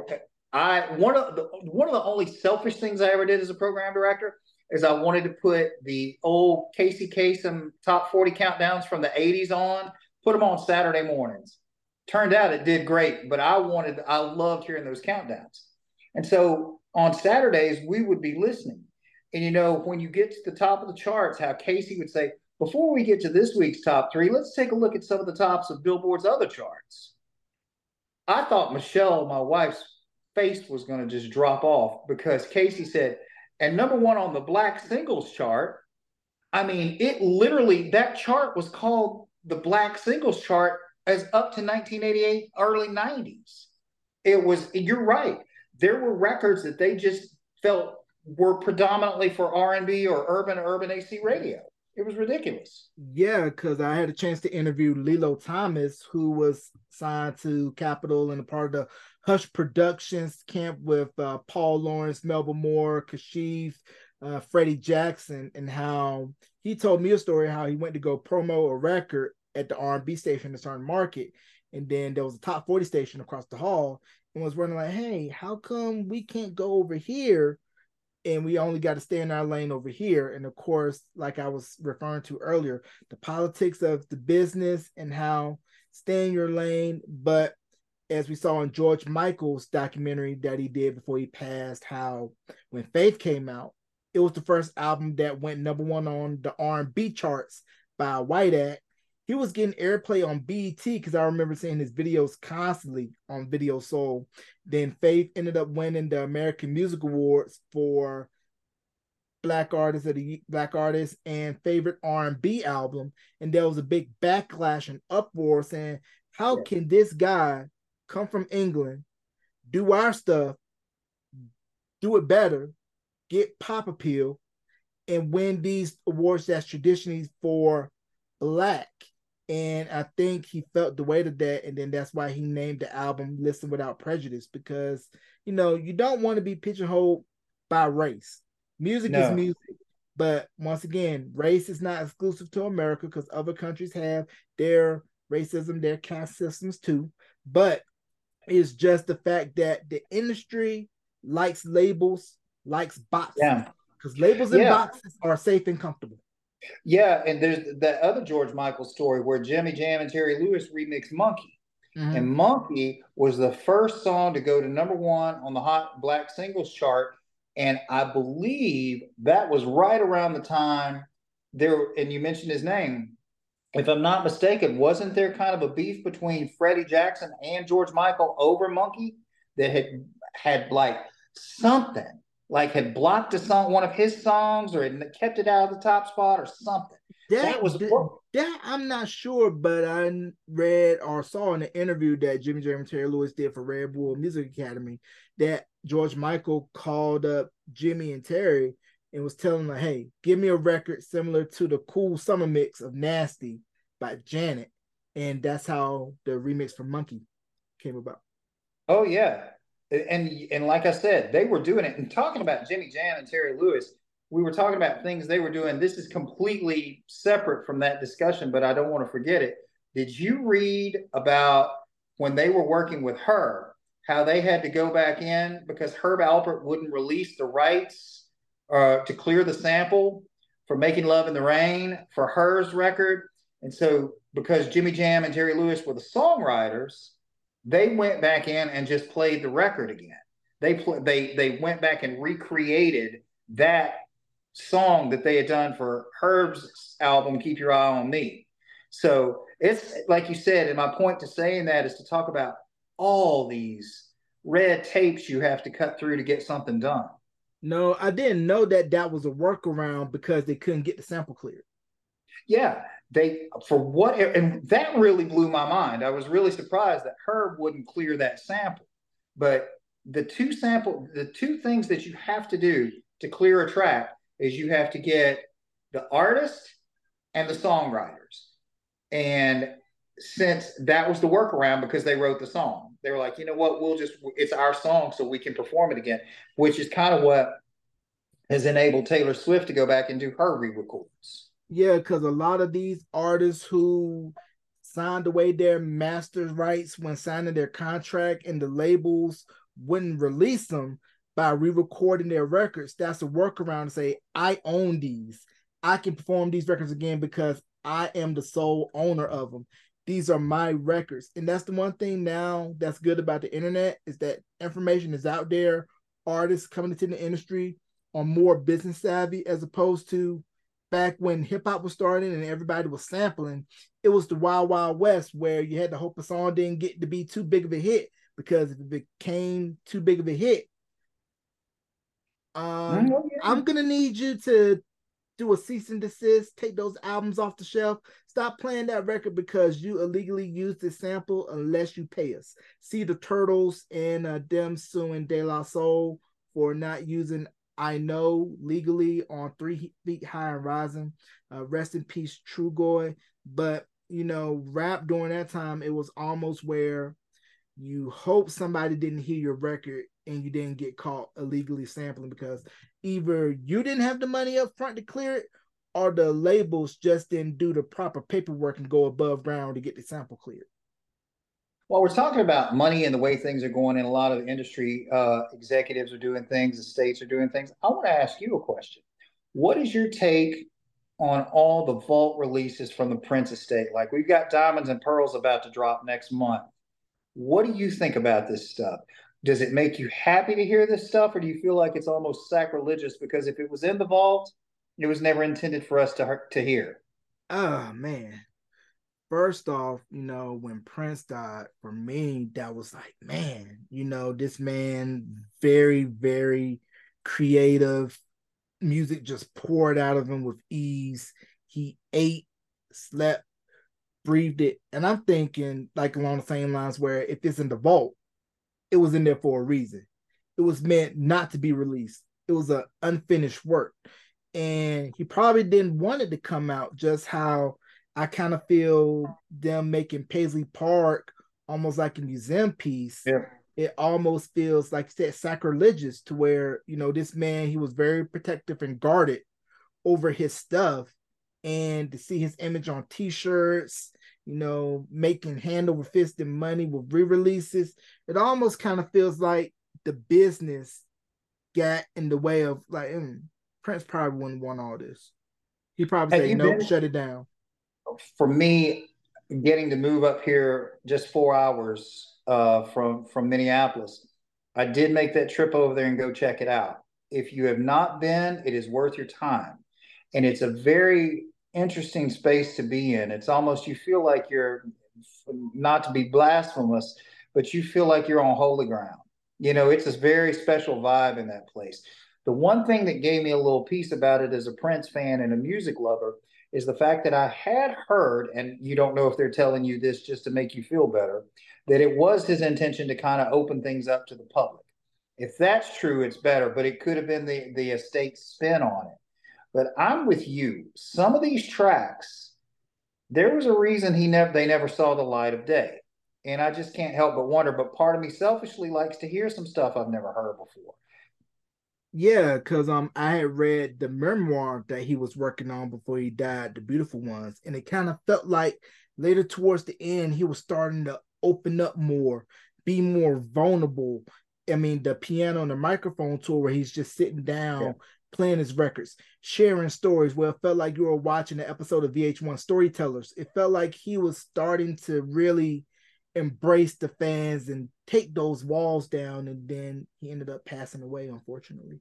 I one of the one of the only selfish things I ever did as a program director is I wanted to put the old Casey Kasem top 40 countdowns from the 80s on, put them on Saturday mornings. Turned out it did great, but I wanted, I loved hearing those countdowns. And so on Saturdays, we would be listening. And you know, when you get to the top of the charts, how Casey would say, before we get to this week's top three, let's take a look at some of the tops of Billboard's other charts. I thought Michelle, my wife's face was going to just drop off because Casey said, and number one on the black singles chart. I mean, it literally, that chart was called the black singles chart as up to 1988, early 90s. It was, you're right. There were records that they just felt were predominantly for R&B or urban urban AC radio. It was ridiculous. Yeah, because I had a chance to interview Lillo Thomas, who was signed to Capitol and a part of the Hush Productions camp with uh, Paul Laurence, Melba Moore, Kashif, uh, Freddie Jackson, and how he told me a story how he went to go promo a record at the R&B station in a certain market, and then there was a top 40 station across the hall, and was running like, hey, how come we can't go over here? and we only got to stay in our lane over here. And of course, like I was referring to earlier, the politics of the business and how stay in your lane, but as we saw in George Michael's documentary that he did before he passed, how when Faith came out, it was the first album that went number one on the R&B charts by White Act. He was getting airplay on BET because I remember seeing his videos constantly on Video Soul. Then Faith ended up winning the American Music Awards for Black Artist of the Black Artist and favorite R&B album, and there was a big backlash and uproar saying, "How can this guy come from England, do our stuff, do it better, get pop appeal, and win these awards that's traditionally for black. And I think he felt the weight of that, and then that's why he named the album "Listen Without Prejudice" because you know you don't want to be pigeonholed by race. Music no. is music, but once again, race is not exclusive to America because other countries have their racism, their caste systems too. But is just the fact that the industry likes labels, likes boxes. Yeah. Because labels and yeah. boxes are safe and comfortable. Yeah, and there's that other George Michael story where Jimmy Jam and Terry Lewis remixed Monkey. Mm-hmm. And Monkey was the first song to go to number one on the Hot Black Singles chart And I believe that was right around the time there, and you mentioned his name. If I'm not mistaken, wasn't there kind of a beef between Freddie Jackson and George Michael over Monkey that had had like something, like had blocked a song, one of his songs, or had kept it out of the top spot, or something. That, that was that, that, I'm not sure, but I read or saw in an interview that Jimmy Jam and Terry Lewis did for Red Bull Music Academy that George Michael called up Jimmy and Terry and was telling them, "Hey, give me a record similar to the Cool Summer Mix of Nasty by Janet," and that's how the remix for Monkey came about. Oh yeah, and and like I said, they were doing it and talking about Jimmy Jam and Terry Lewis. We were talking about things they were doing. This is completely separate from that discussion, but I don't want to forget it. Did you read about when they were working with her, how they had to go back in because Herb Alpert wouldn't release the rights uh, to clear the sample for Making Love in the Rain for Her's record. And so, because Jimmy Jam and Terry Lewis were the songwriters, they went back in and just played the record again. They pl- they they went back and recreated that song that they had done for Herb's album "Keep Your Eye on Me." So it's like you said, and my point to saying that is to talk about all these red tapes you have to cut through to get something done. No, I didn't know that that was a workaround because they couldn't get the sample cleared. Yeah, they for what and that really blew my mind. I was really surprised that Herb wouldn't clear that sample. But the two sample the two things that you have to do to clear a track is you have to get the artist and the songwriters. And since that was the workaround because they wrote the song. They were like, you know what, we'll just it's our song so we can perform it again, which is kind of what has enabled Taylor Swift to go back and do her re-records. Yeah, because a lot of these artists who signed away their master's rights when signing their contract and the labels wouldn't release them by re-recording their records. That's a workaround to say, I own these. I can perform these records again because I am the sole owner of them these are my records and that's the one thing now that's good about the internet is that information is out there artists coming into the industry are more business savvy as opposed to back when hip-hop was starting and everybody was sampling it was the wild wild west where you had to hope a song didn't get to be too big of a hit because if it became too big of a hit um, oh, yeah. i'm gonna need you to do a cease and desist, take those albums off the shelf. Stop playing that record because you illegally used this sample unless you pay us. See the Turtles and uh, them suing De La Soul for not using I Know legally on Three Feet High and Rising. Uh, rest in peace, Trugoy. But, you know, rap during that time, it was almost where you hope somebody didn't hear your record and you didn't get caught illegally sampling because either you didn't have the money up front to clear it or the labels just didn't do the proper paperwork and go above ground to get the sample cleared. Well, we're talking about money and the way things are going, and a lot of industry uh, executives are doing things, the states are doing things. I want to ask you a question. What is your take on all the vault releases from the Prince estate? Like we've got Diamonds and Pearls about to drop next month. What do you think about this stuff? does it make you happy to hear this stuff or do you feel like it's almost sacrilegious because if it was in the vault it was never intended for us to to hear oh man first off you know when prince died for me that was like man you know this man very very creative music just poured out of him with ease he ate slept breathed it and i'm thinking like along the same lines where if it's in the vault it was in there for a reason. It was meant not to be released. It was an unfinished work. And he probably didn't want it to come out, just how I kind of feel them making Paisley Park almost like a museum piece. Yeah. It almost feels like said sacrilegious to where, you know, this man, he was very protective and guarded over his stuff. And to see his image on t-shirts you know, making hand over fist and money with re-releases. It almost kind of feels like the business got in the way of like mm, Prince probably wouldn't want all this. He probably say nope, been, shut it down. For me, getting to move up here just four hours uh, from from Minneapolis, I did make that trip over there and go check it out. If you have not been, it is worth your time. And it's a very interesting space to be in. It's almost, you feel like you're, not to be blasphemous, but you feel like you're on holy ground. You know, it's a very special vibe in that place. The one thing that gave me a little piece about it as a Prince fan and a music lover is the fact that I had heard, and you don't know if they're telling you this just to make you feel better, that it was his intention to kind of open things up to the public. If that's true, it's better, but it could have been the, the estate spin on it. But I'm with you. Some of these tracks, there was a reason he never they never saw the light of day. And I just can't help but wonder. But part of me selfishly likes to hear some stuff I've never heard before. Yeah, because um I had read the memoir that he was working on before he died, The Beautiful Ones, and it kind of felt like later towards the end he was starting to open up more, be more vulnerable. I mean, the piano and the microphone tour where he's just sitting down, yeah. playing his records, sharing stories. Where it felt like you were watching an episode of VH1 Storytellers. It felt like he was starting to really embrace the fans and take those walls down and then he ended up passing away unfortunately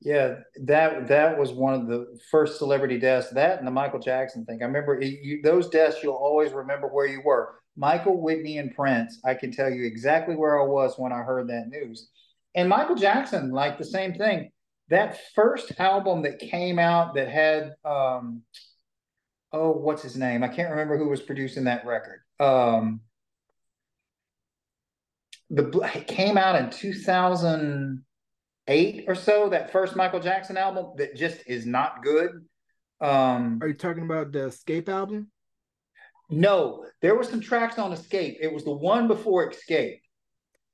yeah that that was one of the first celebrity deaths. That and the michael jackson thing. I remember you, those deaths you'll always remember where you were. Michael whitney and prince i can tell you exactly where i was when i heard that news. And michael jackson like the same thing. That first album that came out that had um oh what's his name? I can't remember who was producing that record. Um the it came out in 2008 or so that first michael jackson album that just is not good. Um are you talking about the Xscape album? No there were some tracks on Xscape. It was the one before Xscape.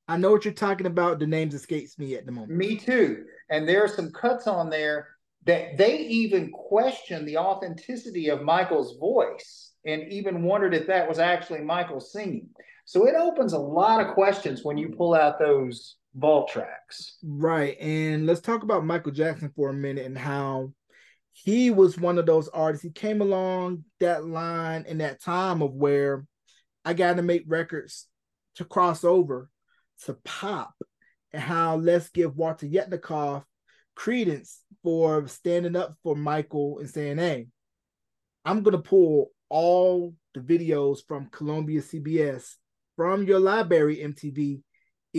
I know what you're talking about. The names escapes me at the moment. Me too. And there are some cuts on there that they even questioned the authenticity of michael's voice and even wondered if that was actually michael singing. So it opens a lot of questions when you pull out those vault tracks. Right. And let's talk about Michael Jackson for a minute and how he was one of those artists. He came along that line in that time of where I got to make records to cross over to pop and how let's give Walter Yetnikoff credence for standing up for Michael and saying, hey, I'm going to pull all the videos from Columbia CBS from your library, MTV,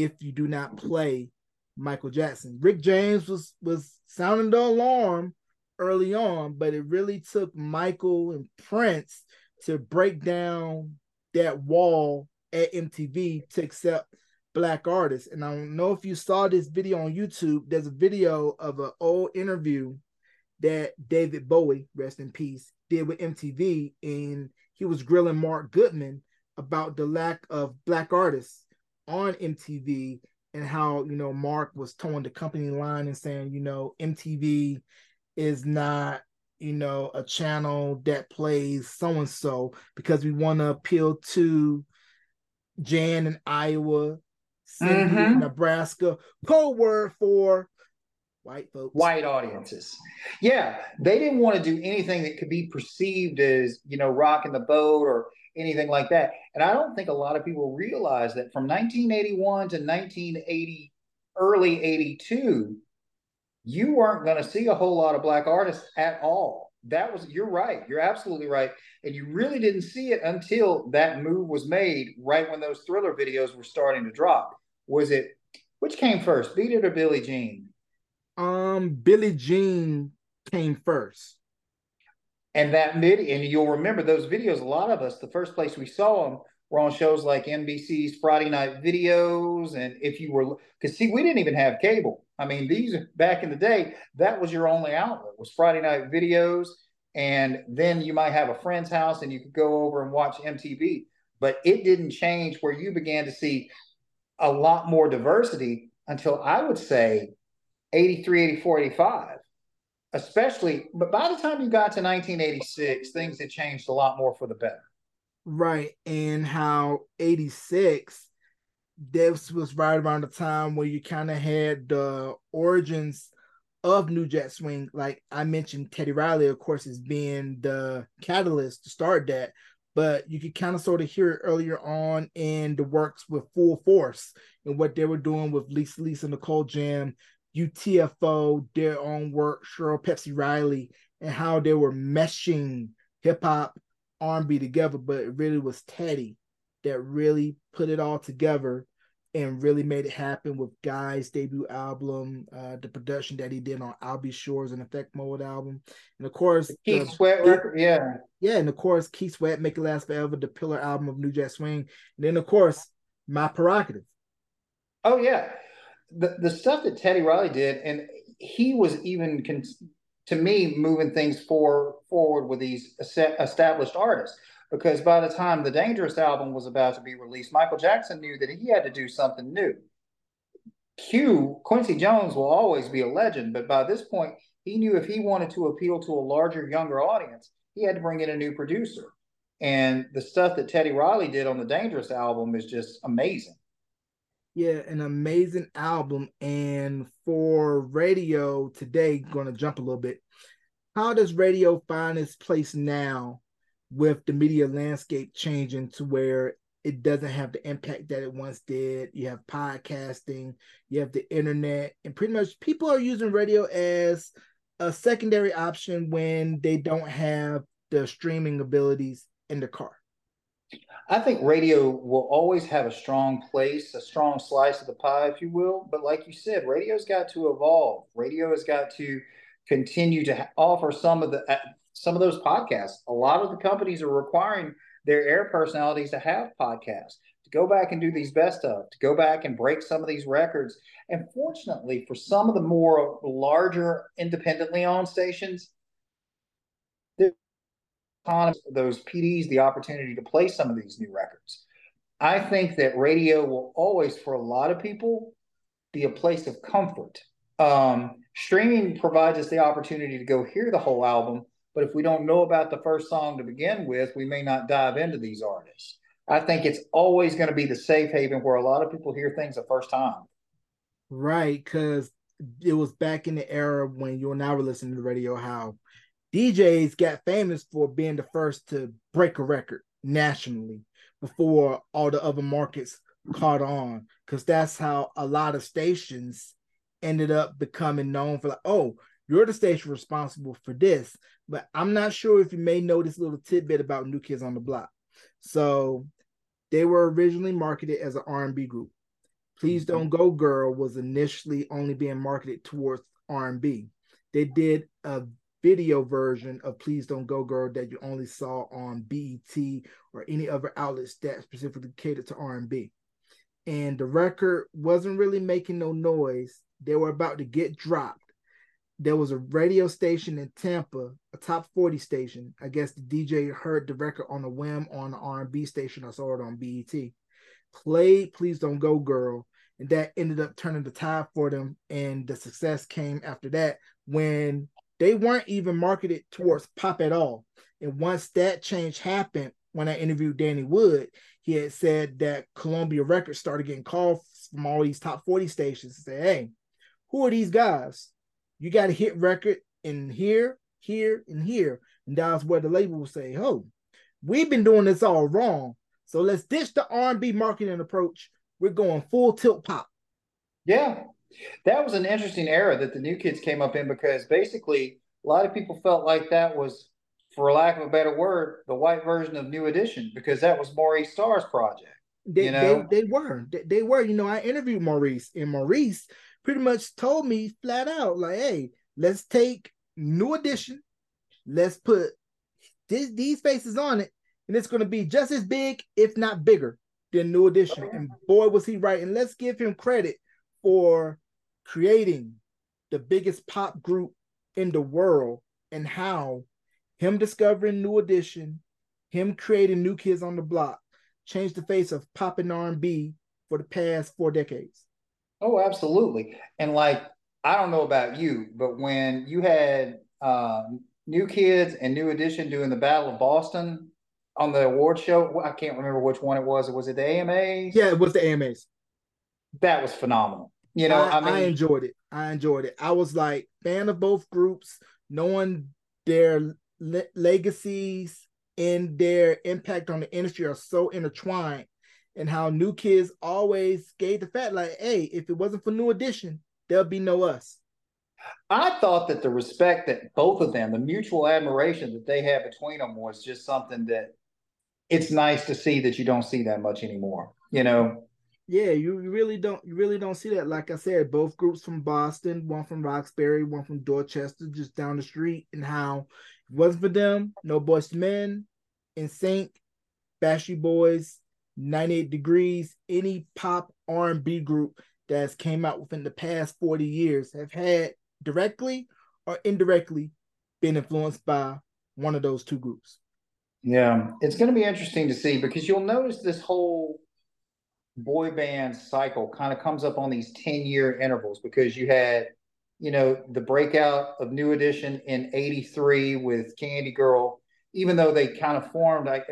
if you do not play Michael Jackson. Rick James was was sounding the alarm early on, but it really took Michael and Prince to break down that wall at MTV to accept black artists. And I don't know if you saw this video on YouTube. There's a video of an old interview that David Bowie, rest in peace, did with MTV, and he was grilling Mark Goodman about the lack of black artists on MTV and how you know Mark was towing the company line and saying you know MTV is not you know a channel that plays so and so because we want to appeal to Jan in Iowa, Cindy mm-hmm. in Nebraska, code word for white folks, white audiences. Yeah, they didn't want to do anything that could be perceived as you know rocking the boat or anything like that. And I don't think a lot of people realize that from 1981 to 1980, early 82, you weren't going to see a whole lot of black artists at all. That was, you're right. You're absolutely right. And you really didn't see it until that move was made right when those thriller videos were starting to drop. Was it, which came first, Beat It or Billie Jean? Um, Billie Jean came first and that mid and you'll remember those videos a lot of us the first place we saw them were on shows like nbc's friday night videos and if you were because see we didn't even have cable. I mean these back in the day that was your only outlet was friday night videos. And then you might have a friend's house and you could go over and watch mtv but it didn't change where you began to see a lot more diversity until i would say 83 84 85 especially but by the time you got to 1986 things had changed a lot more for the better. Right and how 86 this was right around the time where you kind of had the origins of new jack swing. Like i mentioned teddy riley of course is being the catalyst to start that but you could kind of sort of hear it earlier on in the works with full force and what they were doing with lisa lisa and Cult Jam UTFO, their own work, Cheryl Pepsi Riley, and how they were meshing hip hop, R&B together. But it really was Teddy that really put it all together and really made it happen with Guy's debut album, uh, the production that he did on Al B. Sure's In Effect Mode album, and of course Keith Sweat record, yeah, yeah, and of course Keith Sweat, Make It Last Forever, the Pillar album of New Jack Swing, and then of course My Prerogative. Oh yeah, the the stuff that Teddy Riley did, and he was even con- to me moving things for, forward with these established artists because by the time the Dangerous album was about to be released, Michael Jackson knew that he had to do something new. Q, Quincy Jones will always be a legend, but by this point, he knew if he wanted to appeal to a larger, younger audience, he had to bring in a new producer. And the stuff that Teddy Riley did on the Dangerous album is just amazing. Yeah, an amazing album. And for radio today, going to jump a little bit. How does radio find its place now with the media landscape changing to where it doesn't have the impact that it once did. You have podcasting, you have the internet, and pretty much people are using radio as a secondary option when they don't have the streaming abilities in the car. I think radio will always have a strong place, a strong slice of the pie, if you will. But like you said, radio's got to evolve. Radio has got to continue to offer some of the uh, some of those podcasts. A lot of the companies are requiring their air personalities to have podcasts, to go back and do these best of, to go back and break some of these records. And fortunately, for some of the more larger independently owned stations, those PDs the opportunity to play some of these new records. I think that radio will always, for a lot of people, be a place of comfort. Um, streaming provides us the opportunity to go hear the whole album but if we don't know about the first song to begin with, we may not dive into these artists. I think it's always going to be the safe haven where a lot of people hear things the first time. Right, because it was back in the era when you and I were listening to radio how DJs got famous for being the first to break a record nationally before all the other markets caught on. Because that's how a lot of stations ended up becoming known for like, oh, you're the station responsible for this. But I'm not sure if you may know this little tidbit about New Kids on the Block. So they were originally marketed as an R&B group. Please mm-hmm. Don't Go Girl was initially only being marketed towards R&B. They did a video version of Please Don't Go Girl that you only saw on BET or any other outlets that specifically catered to R&B. And the record wasn't really making no noise. They were about to get dropped there was a radio station in Tampa, a top 40 station. I guess the DJ heard the record on a whim on the R&B station. I saw it on BET. Played Please Don't Go Girl. And that ended up turning the tide for them. And the success came after that when they weren't even marketed towards pop at all. And once that change happened, when I interviewed Danny Wood, he had said that Columbia Records started getting calls from all these top 40 stations to say, hey, who are these guys? you got a hit record in here, here, and here. And that's where the label will say, oh, we've been doing this all wrong. So let's ditch the R&B marketing approach. We're going full tilt pop. Yeah. That was an interesting era that the new kids came up in because basically a lot of people felt like that was, for lack of a better word, the white version of New Edition because that was Maurice Starr's project. They, you know? they, they were. They, they were. You know, I interviewed Maurice, and Maurice pretty much told me flat out, like, hey, let's take new edition, let's put this, these faces on it, and it's going to be just as big, if not bigger, than new edition. Oh, and boy, was he right. And let's give him credit for creating the biggest pop group in the world and how him discovering new edition, him creating new kids on the block, changed the face of pop and R&B for the past four decades. Oh, absolutely. And like, I don't know about you, but when you had uh, New Kids and New Edition doing the Battle of Boston on the award show, I can't remember which one it was. Was it the AMAs? Yeah, it was the AMAs. That was phenomenal. You know, I, I, mean, I enjoyed it. I enjoyed it. I was like fan of both groups, knowing their le- legacies and their impact on the industry are so intertwined and how new kids always gave the fact like, hey, if it wasn't for New Edition, there'll be no us. I thought that the respect that both of them, the mutual admiration that they had between them, was just something that it's nice to see that you don't see that much anymore. You know. Yeah, you really don't. You really don't see that. Like I said, both groups from Boston, one from Roxbury, one from Dorchester, just down the street, and how it wasn't for them, no Boyz II Men, NSYNC, Backstreet Boys, 98 Degrees, any pop R&B group that's came out within the past 40 years have had directly or indirectly been influenced by one of those two groups. Yeah, it's going to be interesting to see because you'll notice this whole boy band cycle kind of comes up on these 10 year intervals because you had, you know, the breakout of New Edition in 83 with Candy Girl, even though they kind of formed like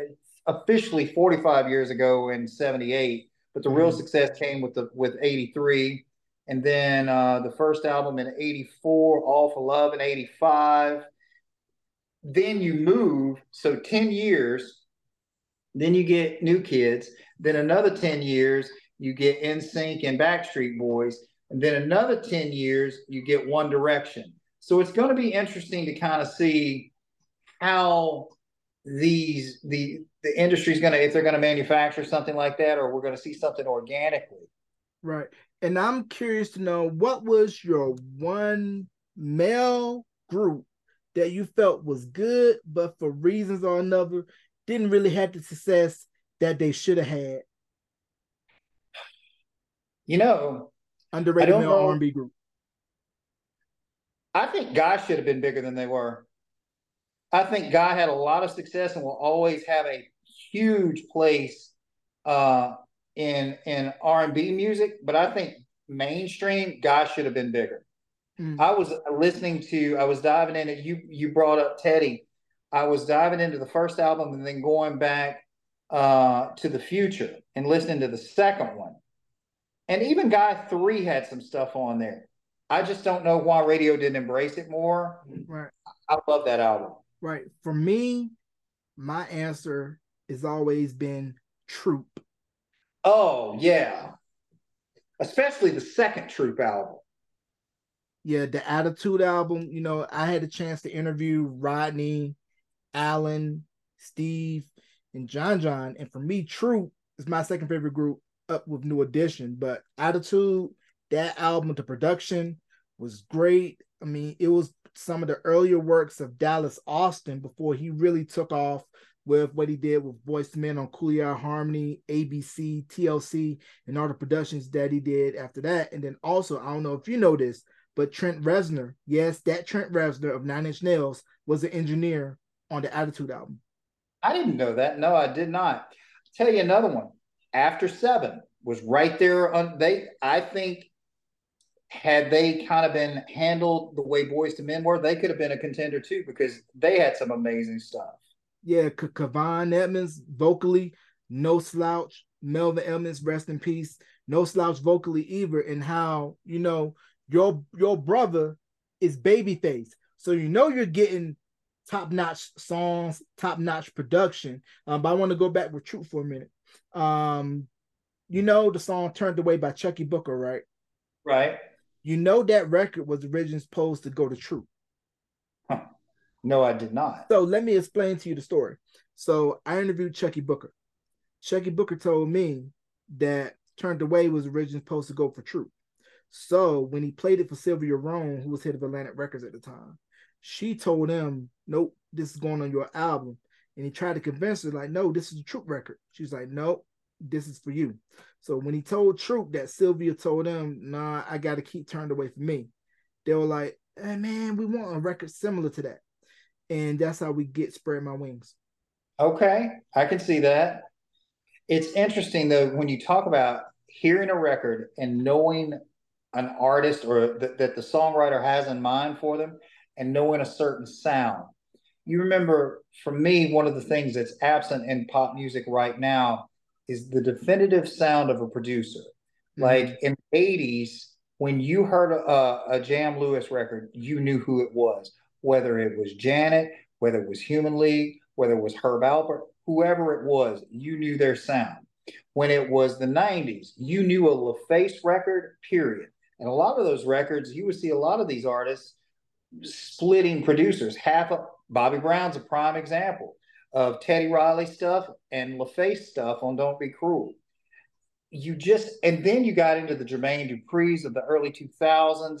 officially 45 years ago in 78, but the real mm-hmm. success came with the with 83 and then uh, the first album in 84 all for love in 85 then you move so 10 years then you get new kids then another 10 years you get NSYNC and backstreet boys. And then another 10 years you get one direction. So it's going to be interesting to kind of see how these the the industry's going to if they're going to manufacture something like that or we're going to see something organically. Right. And I'm curious to know what was your one male group that you felt was good, but for reasons or another didn't really have the success that they should have had. You know, underrated male R&B group. I think Guy should have been bigger than they were. I think Guy had a lot of success and will always have a huge place uh, in in R and B music, but I think mainstream Guy should have been bigger. Mm. I was listening to, I was diving into you. You brought up Teddy. I was diving into the first album and then going back uh, to the future and listening to the second one. And even Guy Three had some stuff on there. I just don't know why radio didn't embrace it more. Right. I love that album. Right. For me, my answer has always been Troop. Oh yeah, especially the second Troop album. Yeah, the Attitude album. You know, I had a chance to interview Rodney, Allen, Steve, and John John, and for me, Troop is my second favorite group, up with New Edition. But Attitude, that album, the production was great. I mean, it was some of the earlier works of Dallas Austin before he really took off with what he did with II Men on Cooleyhighharmony, ABC, TLC, and all the productions that he did after that. And then also, I don't know if you know this, but Trent Reznor, yes, that Trent Reznor of Nine Inch Nails was an engineer on the Attitude album. I didn't know that. No, I did not. I'll tell you another one. After Seven was right there on they. I think had they kind of been handled the way Boyz II Men were, they could have been a contender too because they had some amazing stuff yeah, Kevon Edmonds vocally, no slouch. Melvin Edmonds, rest in peace. No slouch vocally either. And how you know your your brother is babyface, so you know you're getting top notch songs, top notch production. Um, but I want to go back with Troop for a minute. Um, you know the song "Turned Away" by Chuckii Booker, right? Right. You know that record was originally supposed to go to Troop. No, I did not. So let me explain to you the story. So I interviewed Chuckii Booker. Chuckii Booker told me that Turned Away was originally supposed to go for Troop. So when he played it for Sylvia Rhone, who was head of Atlantic Records at the time, she told him, Nope, this is going on your album. And he tried to convince her, like, no, this is a Troop record. She's like, Nope, this is for you. So when he told Troop that Sylvia told him, nah, I gotta keep turned away from me, they were like, hey man, we want a record similar to that and that's how we get spread my wings. Okay, I can see that. It's interesting though when you talk about hearing a record and knowing an artist or th- that the songwriter has in mind for them and knowing a certain sound. You remember, for me, one of the things that's absent in pop music right now is the definitive sound of a producer. Mm-hmm. Like in the 80s, when you heard a, a Jam Lewis record, you knew who it was whether it was Janet, whether it was Human League, whether it was Herb Alpert, whoever it was, you knew their sound. When it was the 90s, you knew a LaFace record, period. And a lot of those records, you would see a lot of these artists splitting producers. Half of Bobby Brown's a prime example of Teddy Riley stuff and LaFace stuff on Don't Be Cruel. You just, and then you got into the Jermaine Dupri's of the early 2000s.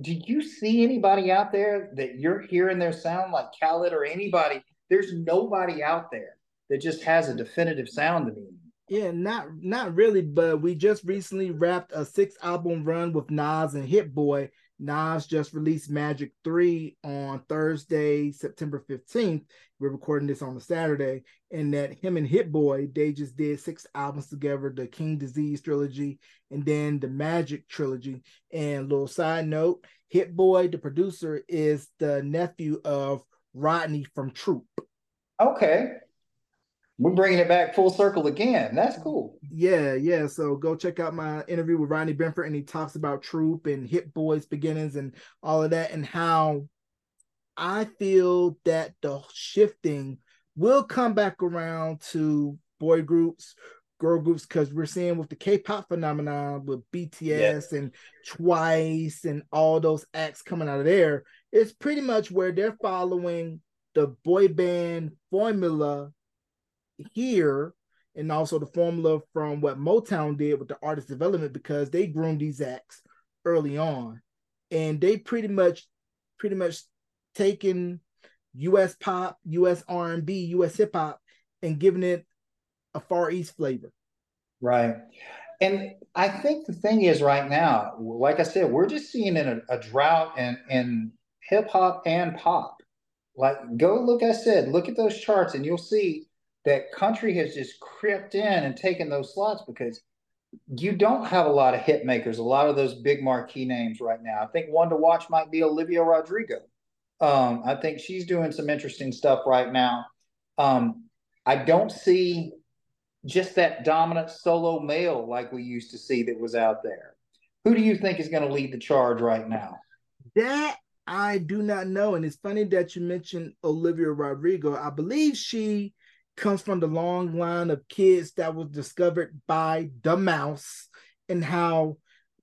Do you see anybody out there that you're hearing their sound like Khaled or anybody? There's nobody out there that just has a definitive sound to me. Yeah, not not really, but we just recently wrapped a six album run with Nas and Hit Boy. Nas just released Magic 3 on Thursday, September 15th. We're recording this on a Saturday, and that him and Hit Boy, they just did six albums together, the King Disease trilogy, and then the Magic trilogy. And little side note, Hit Boy, the producer, is the nephew of Rodney from Troop. Okay we're bringing it back full circle again. That's cool. Yeah, yeah. So go check out my interview with Rodney Benford, and he talks about Troop and Hit Boys beginnings and all of that, and how I feel that the shifting will come back around to boy groups, girl groups, because we're seeing with the K-pop phenomenon with BTS and Twice and all those acts coming out of there. It's pretty much where they're following the boy band formula here and also the formula from what Motown did with the artist development because they groomed these acts early on and they pretty much pretty much taken US pop, US R&B, US hip hop and giving it a far east flavor. Right. And I think the thing is right now, like I said, we're just seeing in a, a drought in, in hip hop and pop. Like go look, I said, look at those charts and you'll see that country has just crept in and taken those slots because you don't have a lot of hit makers, a lot of those big marquee names right now. I think one to watch might be Olivia Rodrigo. Um, I think she's doing some interesting stuff right now. Um, I don't see just that dominant solo male like we used to see that was out there. Who do you think is going to lead the charge right now? That I do not know. And it's funny that you mentioned Olivia Rodrigo. I believe she comes from the long line of kids that was discovered by the mouse and how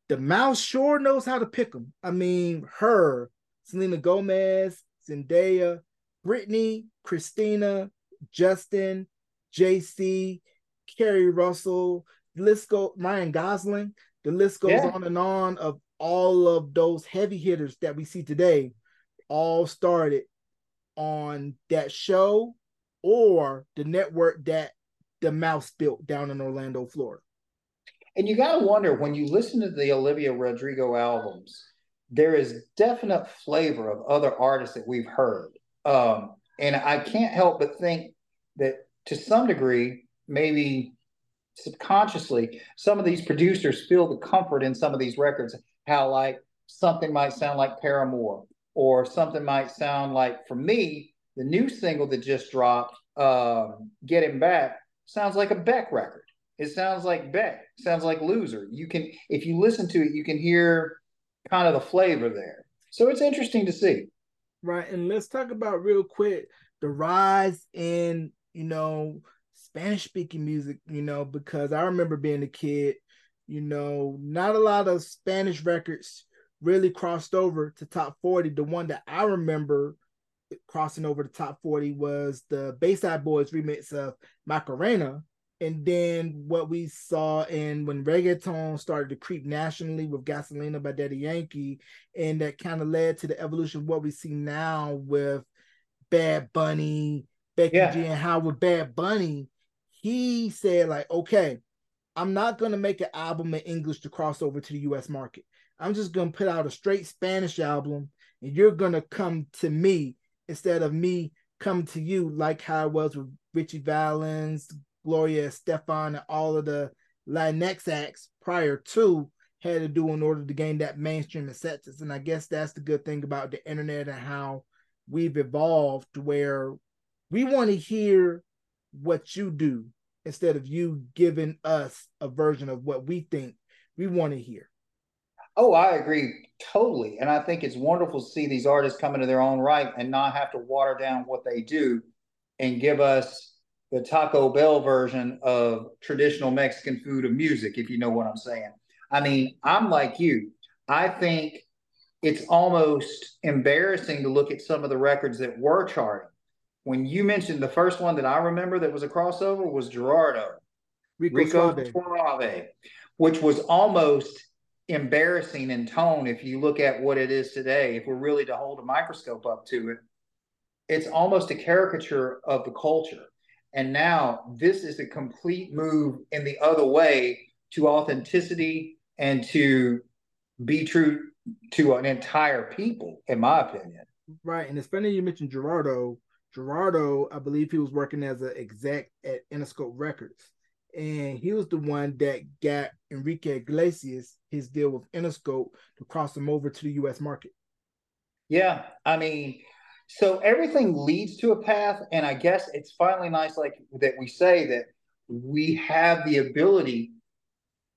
the mouse sure knows how to pick them. I mean, her, Selena Gomez, Zendaya, Britney, Christina, Justin, JC, Keri Russell, the list go Ryan Gosling, the list goes yeah. on and on of all of those heavy hitters that we see today, all started on that show or the network that the mouse built down in Orlando, Florida. And you got to wonder when you listen to the Olivia Rodrigo albums, there is definite flavor of other artists that we've heard. Um, and I can't help but think that to some degree, maybe subconsciously, some of these producers feel the comfort in some of these records, how like something might sound like Paramore, or something might sound like, for me, the new single that just dropped, um, "Get Him Back," sounds like a Beck record. It sounds like Beck. Sounds like Loser. You can, if you listen to it, you can hear kind of the flavor there. So it's interesting to see. Right, and let's talk about real quick the rise in you know Spanish speaking music. You know, because I remember being a kid. You know, not a lot of Spanish records really crossed over to top 40. The one that I remember crossing over the top 40 was the Bayside Boys remix of Macarena. And then what we saw in when reggaeton started to creep nationally with Gasolina by Daddy Yankee, and that kind of led to the evolution of what we see now with Bad Bunny, Becky yeah. G, and how with Bad Bunny, he said, like, okay, I'm not gonna make an album in English to cross over to the US market. I'm just gonna put out a straight Spanish album, and you're gonna come to me instead of me coming to you like how it was with Ritchie Valens, Gloria Estefan, and all of the Latinx acts prior to had to do in order to gain that mainstream acceptance. And I guess that's the good thing about the internet and how we've evolved where we want to hear what you do instead of you giving us a version of what we think we want to hear. Oh, I agree totally. And I think it's wonderful to see these artists come into their own right and not have to water down what they do and give us the Taco Bell version of traditional Mexican food of music, if you know what I'm saying. I mean, I'm like you. I think it's almost embarrassing to look at some of the records that were charting. When you mentioned the first one that I remember that was a crossover was Gerardo, Rico, Rico Suave, which was almost embarrassing in tone if you look at what it is today. If we're really to hold a microscope up to it, it's almost a caricature of the culture. And now this is a complete move in the other way to authenticity and to be true to an entire people, in my opinion. Right. And it's funny you mentioned Gerardo. Gerardo, I believe he was working as an exec at Interscope Records. And he was the one that got Enrique Iglesias his deal with Interscope to cross him over to the US market. Yeah. I mean, so everything leads to a path. And I guess it's finally nice, like that we say that we have the ability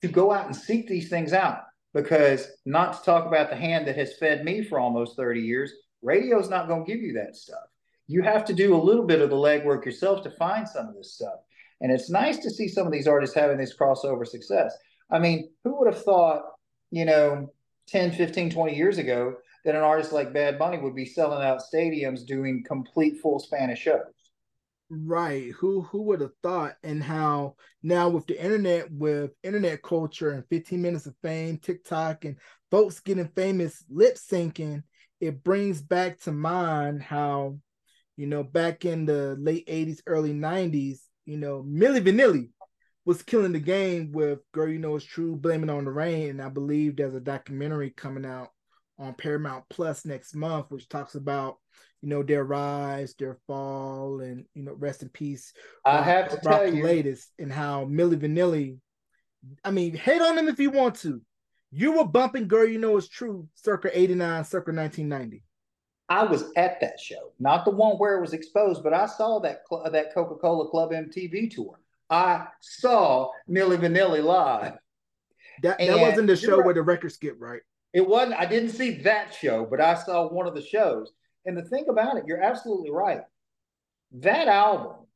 to go out and seek these things out because not to talk about the hand that has fed me for almost 30 years, radio's not going to give you that stuff. You have to do a little bit of the legwork yourself to find some of this stuff. And it's nice to see some of these artists having this crossover success. I mean, who would have thought, you know, 10, 15, 20 years ago that an artist like Bad Bunny would be selling out stadiums doing complete full Spanish shows? Right. Who who would have thought and how now with the internet, with internet culture and 15 minutes of fame, TikTok and folks getting famous lip syncing, it brings back to mind how, you know, back in the late 80s, early 90s, you know, Milli Vanilli was killing the game with Girl You Know It's True, Blaming on the Rain. And I believe there's a documentary coming out on Paramount Plus next month, which talks about you know their rise, their fall, and you know rest in peace. I Rock, have to Rock tell you, latest and how Milli Vanilli. I mean, hate on them if you want to. You were bumping "Girl, You Know It's True" circa '89, circa 1990. I was at that show, not the one where it was exposed, but I saw that uh, that Coca Cola Club MTV tour. I saw Milli Vanilli live. That that wasn't the show right. where the record skipped, right? It wasn't. I didn't see that show, but I saw one of the shows. And the thing about it, you're absolutely right. That album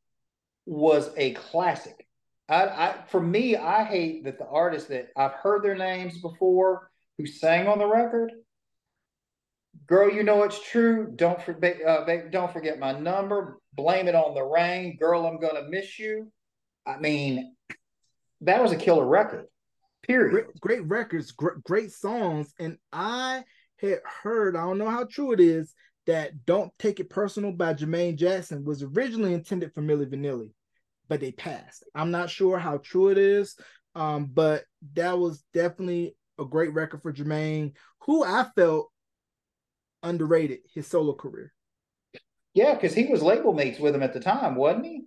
was a classic. I, I for me, I hate that the artists that I've heard their names before who sang on the record. Girl, you know it's true. Don't forget. Uh, don't forget my number. Blame it on the rain. Girl, I'm gonna miss you. I mean, that was a killer record. Period. Great, great records, great, great songs, and I had heard. I don't know how true it is that "Don't Take It Personal" by Jermaine Jackson was originally intended for Milli Vanilli, but they passed. I'm not sure how true it is, um, but that was definitely a great record for Jermaine, who I felt underrated his solo career. Yeah, because he was label mates with him at the time, wasn't he?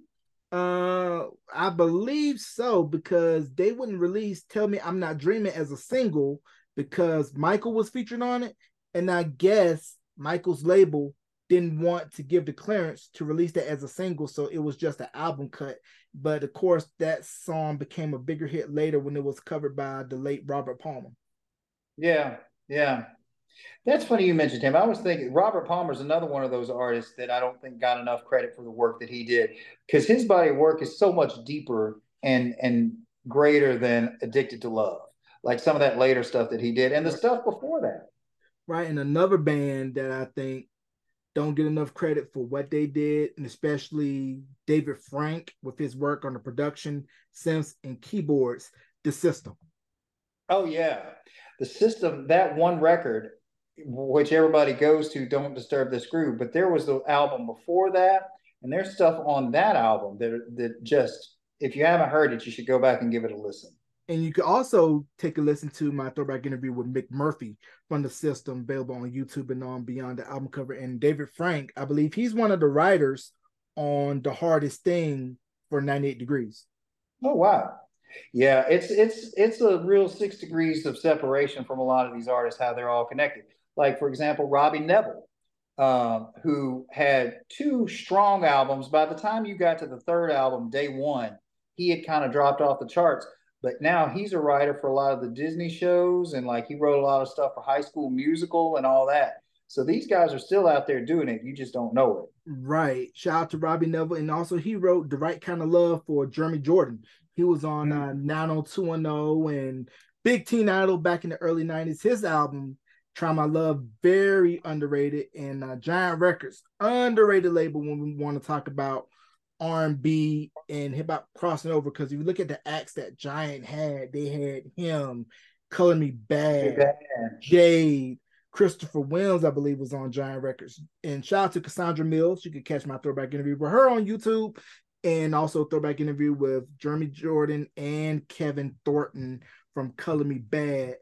Uh, I believe so because they wouldn't release "Tell Me I'm Not Dreaming" as a single because Michael was featured on it, and I guess Michael's label didn't want to give the clearance to release that as a single, so it was just an album cut. But of course, that song became a bigger hit later when it was covered by the late Robert Palmer. Yeah, yeah. That's funny you mentioned him. I was thinking Robert Palmer's another one of those artists that I don't think got enough credit for the work that he did because his body of work is so much deeper and and greater than Addicted to Love. Like some of that later stuff that he did and the stuff before that. Right. And another band that I think don't get enough credit for what they did, and especially David Frank with his work on the production, synths, and keyboards, The System. Oh, yeah. The System, that one record, which everybody goes to, Don't Disturb This Groove. But there was the album before that, and there's stuff on that album that that just if you haven't heard it, you should go back and give it a listen. And you can also take a listen to my throwback interview with Mick Murphy from the system, available on YouTube and on Beyond the album cover. And David Frank, I believe he's one of the writers on the hardest thing for 98 degrees. Oh wow. Yeah, it's it's it's a real six degrees of separation from a lot of these artists, how they're all connected. Like, for example, Robbie Nevil, um, who had two strong albums. By the time you got to the third album, day one, he had kind of dropped off the charts. But now he's a writer for a lot of the Disney shows, and like he wrote a lot of stuff for High School Musical and all that. So these guys are still out there doing it. You just don't know it. Right. Shout out to Robbie Nevil. And also he wrote The Right Kind of Love for Jeremy Jordan. He was on mm-hmm. uh, 90210 and big teen idol back in the early 90s. His album, Try My Love, very underrated. And uh, Giant Records, underrated label when we want to talk about R&B and hip hop crossing over. Because if you look at the acts that Giant had, they had him, Color Me Badd. Jade, Christopher Williams, I believe, was on Giant Records. And shout out to Cassandra Mills. You can catch my throwback interview with her on YouTube and also throwback interview with Jeremy Jordan and Kevin Thornton from Color Me Badd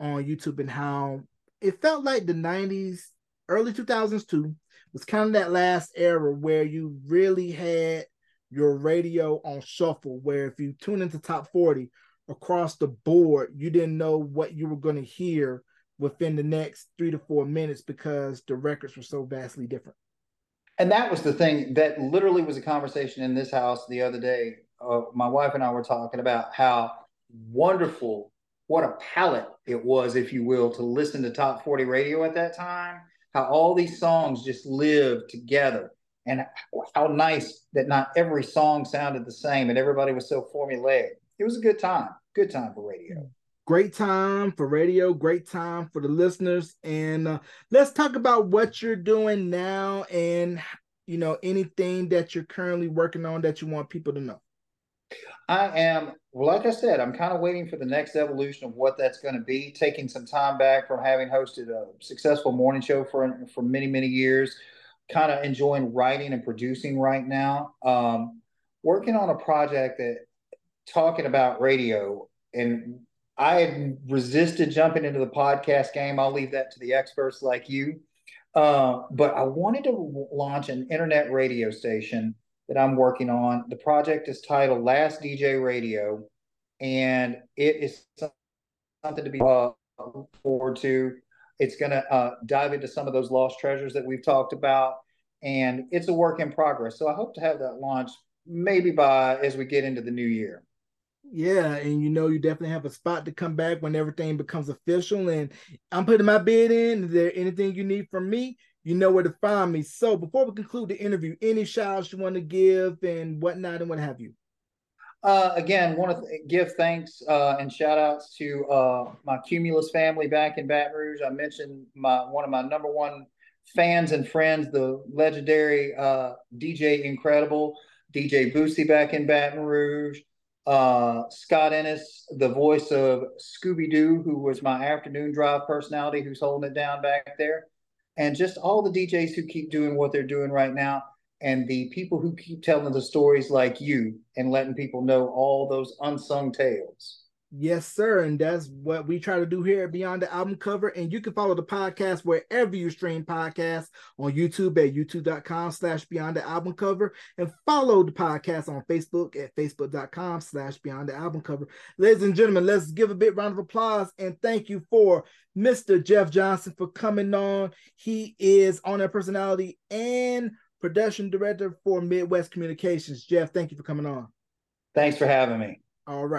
on YouTube and how it felt like the 90s, early 2000s too, was kind of that last era where you really had your radio on shuffle, where if you tune into top 40 across the board, you didn't know what you were going to hear within the next three to four minutes because the records were so vastly different. And that was the thing that literally was a conversation in this house the other day. Uh, my wife and I were talking about how wonderful, what a palette it was, if you will, to listen to top 40 radio at that time. How all these songs just lived together, and how nice that not every song sounded the same and everybody was so formulaic. It was a good time, good time for radio great time for radio, great time for the listeners. And uh, let's talk about what you're doing now and, you know, anything that you're currently working on that you want people to know. I am, like I said, I'm kind of waiting for the next evolution of what that's going to be. Taking some time back from having hosted a successful morning show for for many many years, kind of enjoying writing and producing right now. Um, working on a project that talking about radio and I had resisted jumping into the podcast game. I'll leave that to the experts like you. Uh, but I wanted to launch an internet radio station that I'm working on. The project is titled Last DJ Radio, and it is something to be uh, forward to. It's going to uh, dive into some of those lost treasures that we've talked about, and it's a work in progress. So I hope to have that launch maybe by as we get into the new year. Yeah, and you know you definitely have a spot to come back when everything becomes official. And I'm putting my bid in. Is there anything you need from me? You know where to find me. So before we conclude the interview, any shouts you want to give and whatnot and what have you? Uh, again, want to th- give thanks uh, and shout outs to uh, my Cumulus family back in Baton Rouge. I mentioned my one of my number one fans and friends, the legendary uh, DJ Incredible, DJ Boosie back in Baton Rouge uh, Scott Ennis, the voice of Scooby Doo, who was my afternoon drive personality, who's holding it down back there, and just all the DJs who keep doing what they're doing right now, and the people who keep telling the stories like you and letting people know all those unsung tales. Yes, sir. And that's what we try to do here at Beyond the Album Cover. And you can follow the podcast wherever you stream podcasts on YouTube at youtube.com slash Beyond the Album Cover. And follow the podcast on Facebook at facebook.com slash Beyond the Album Cover. Ladies and gentlemen, let's give a big round of applause and thank you for Mr. Jeff Johnson for coming on. He is on air personality and production director for Midwest Communications. Jeff, thank you for coming on. Thanks for having me. All right.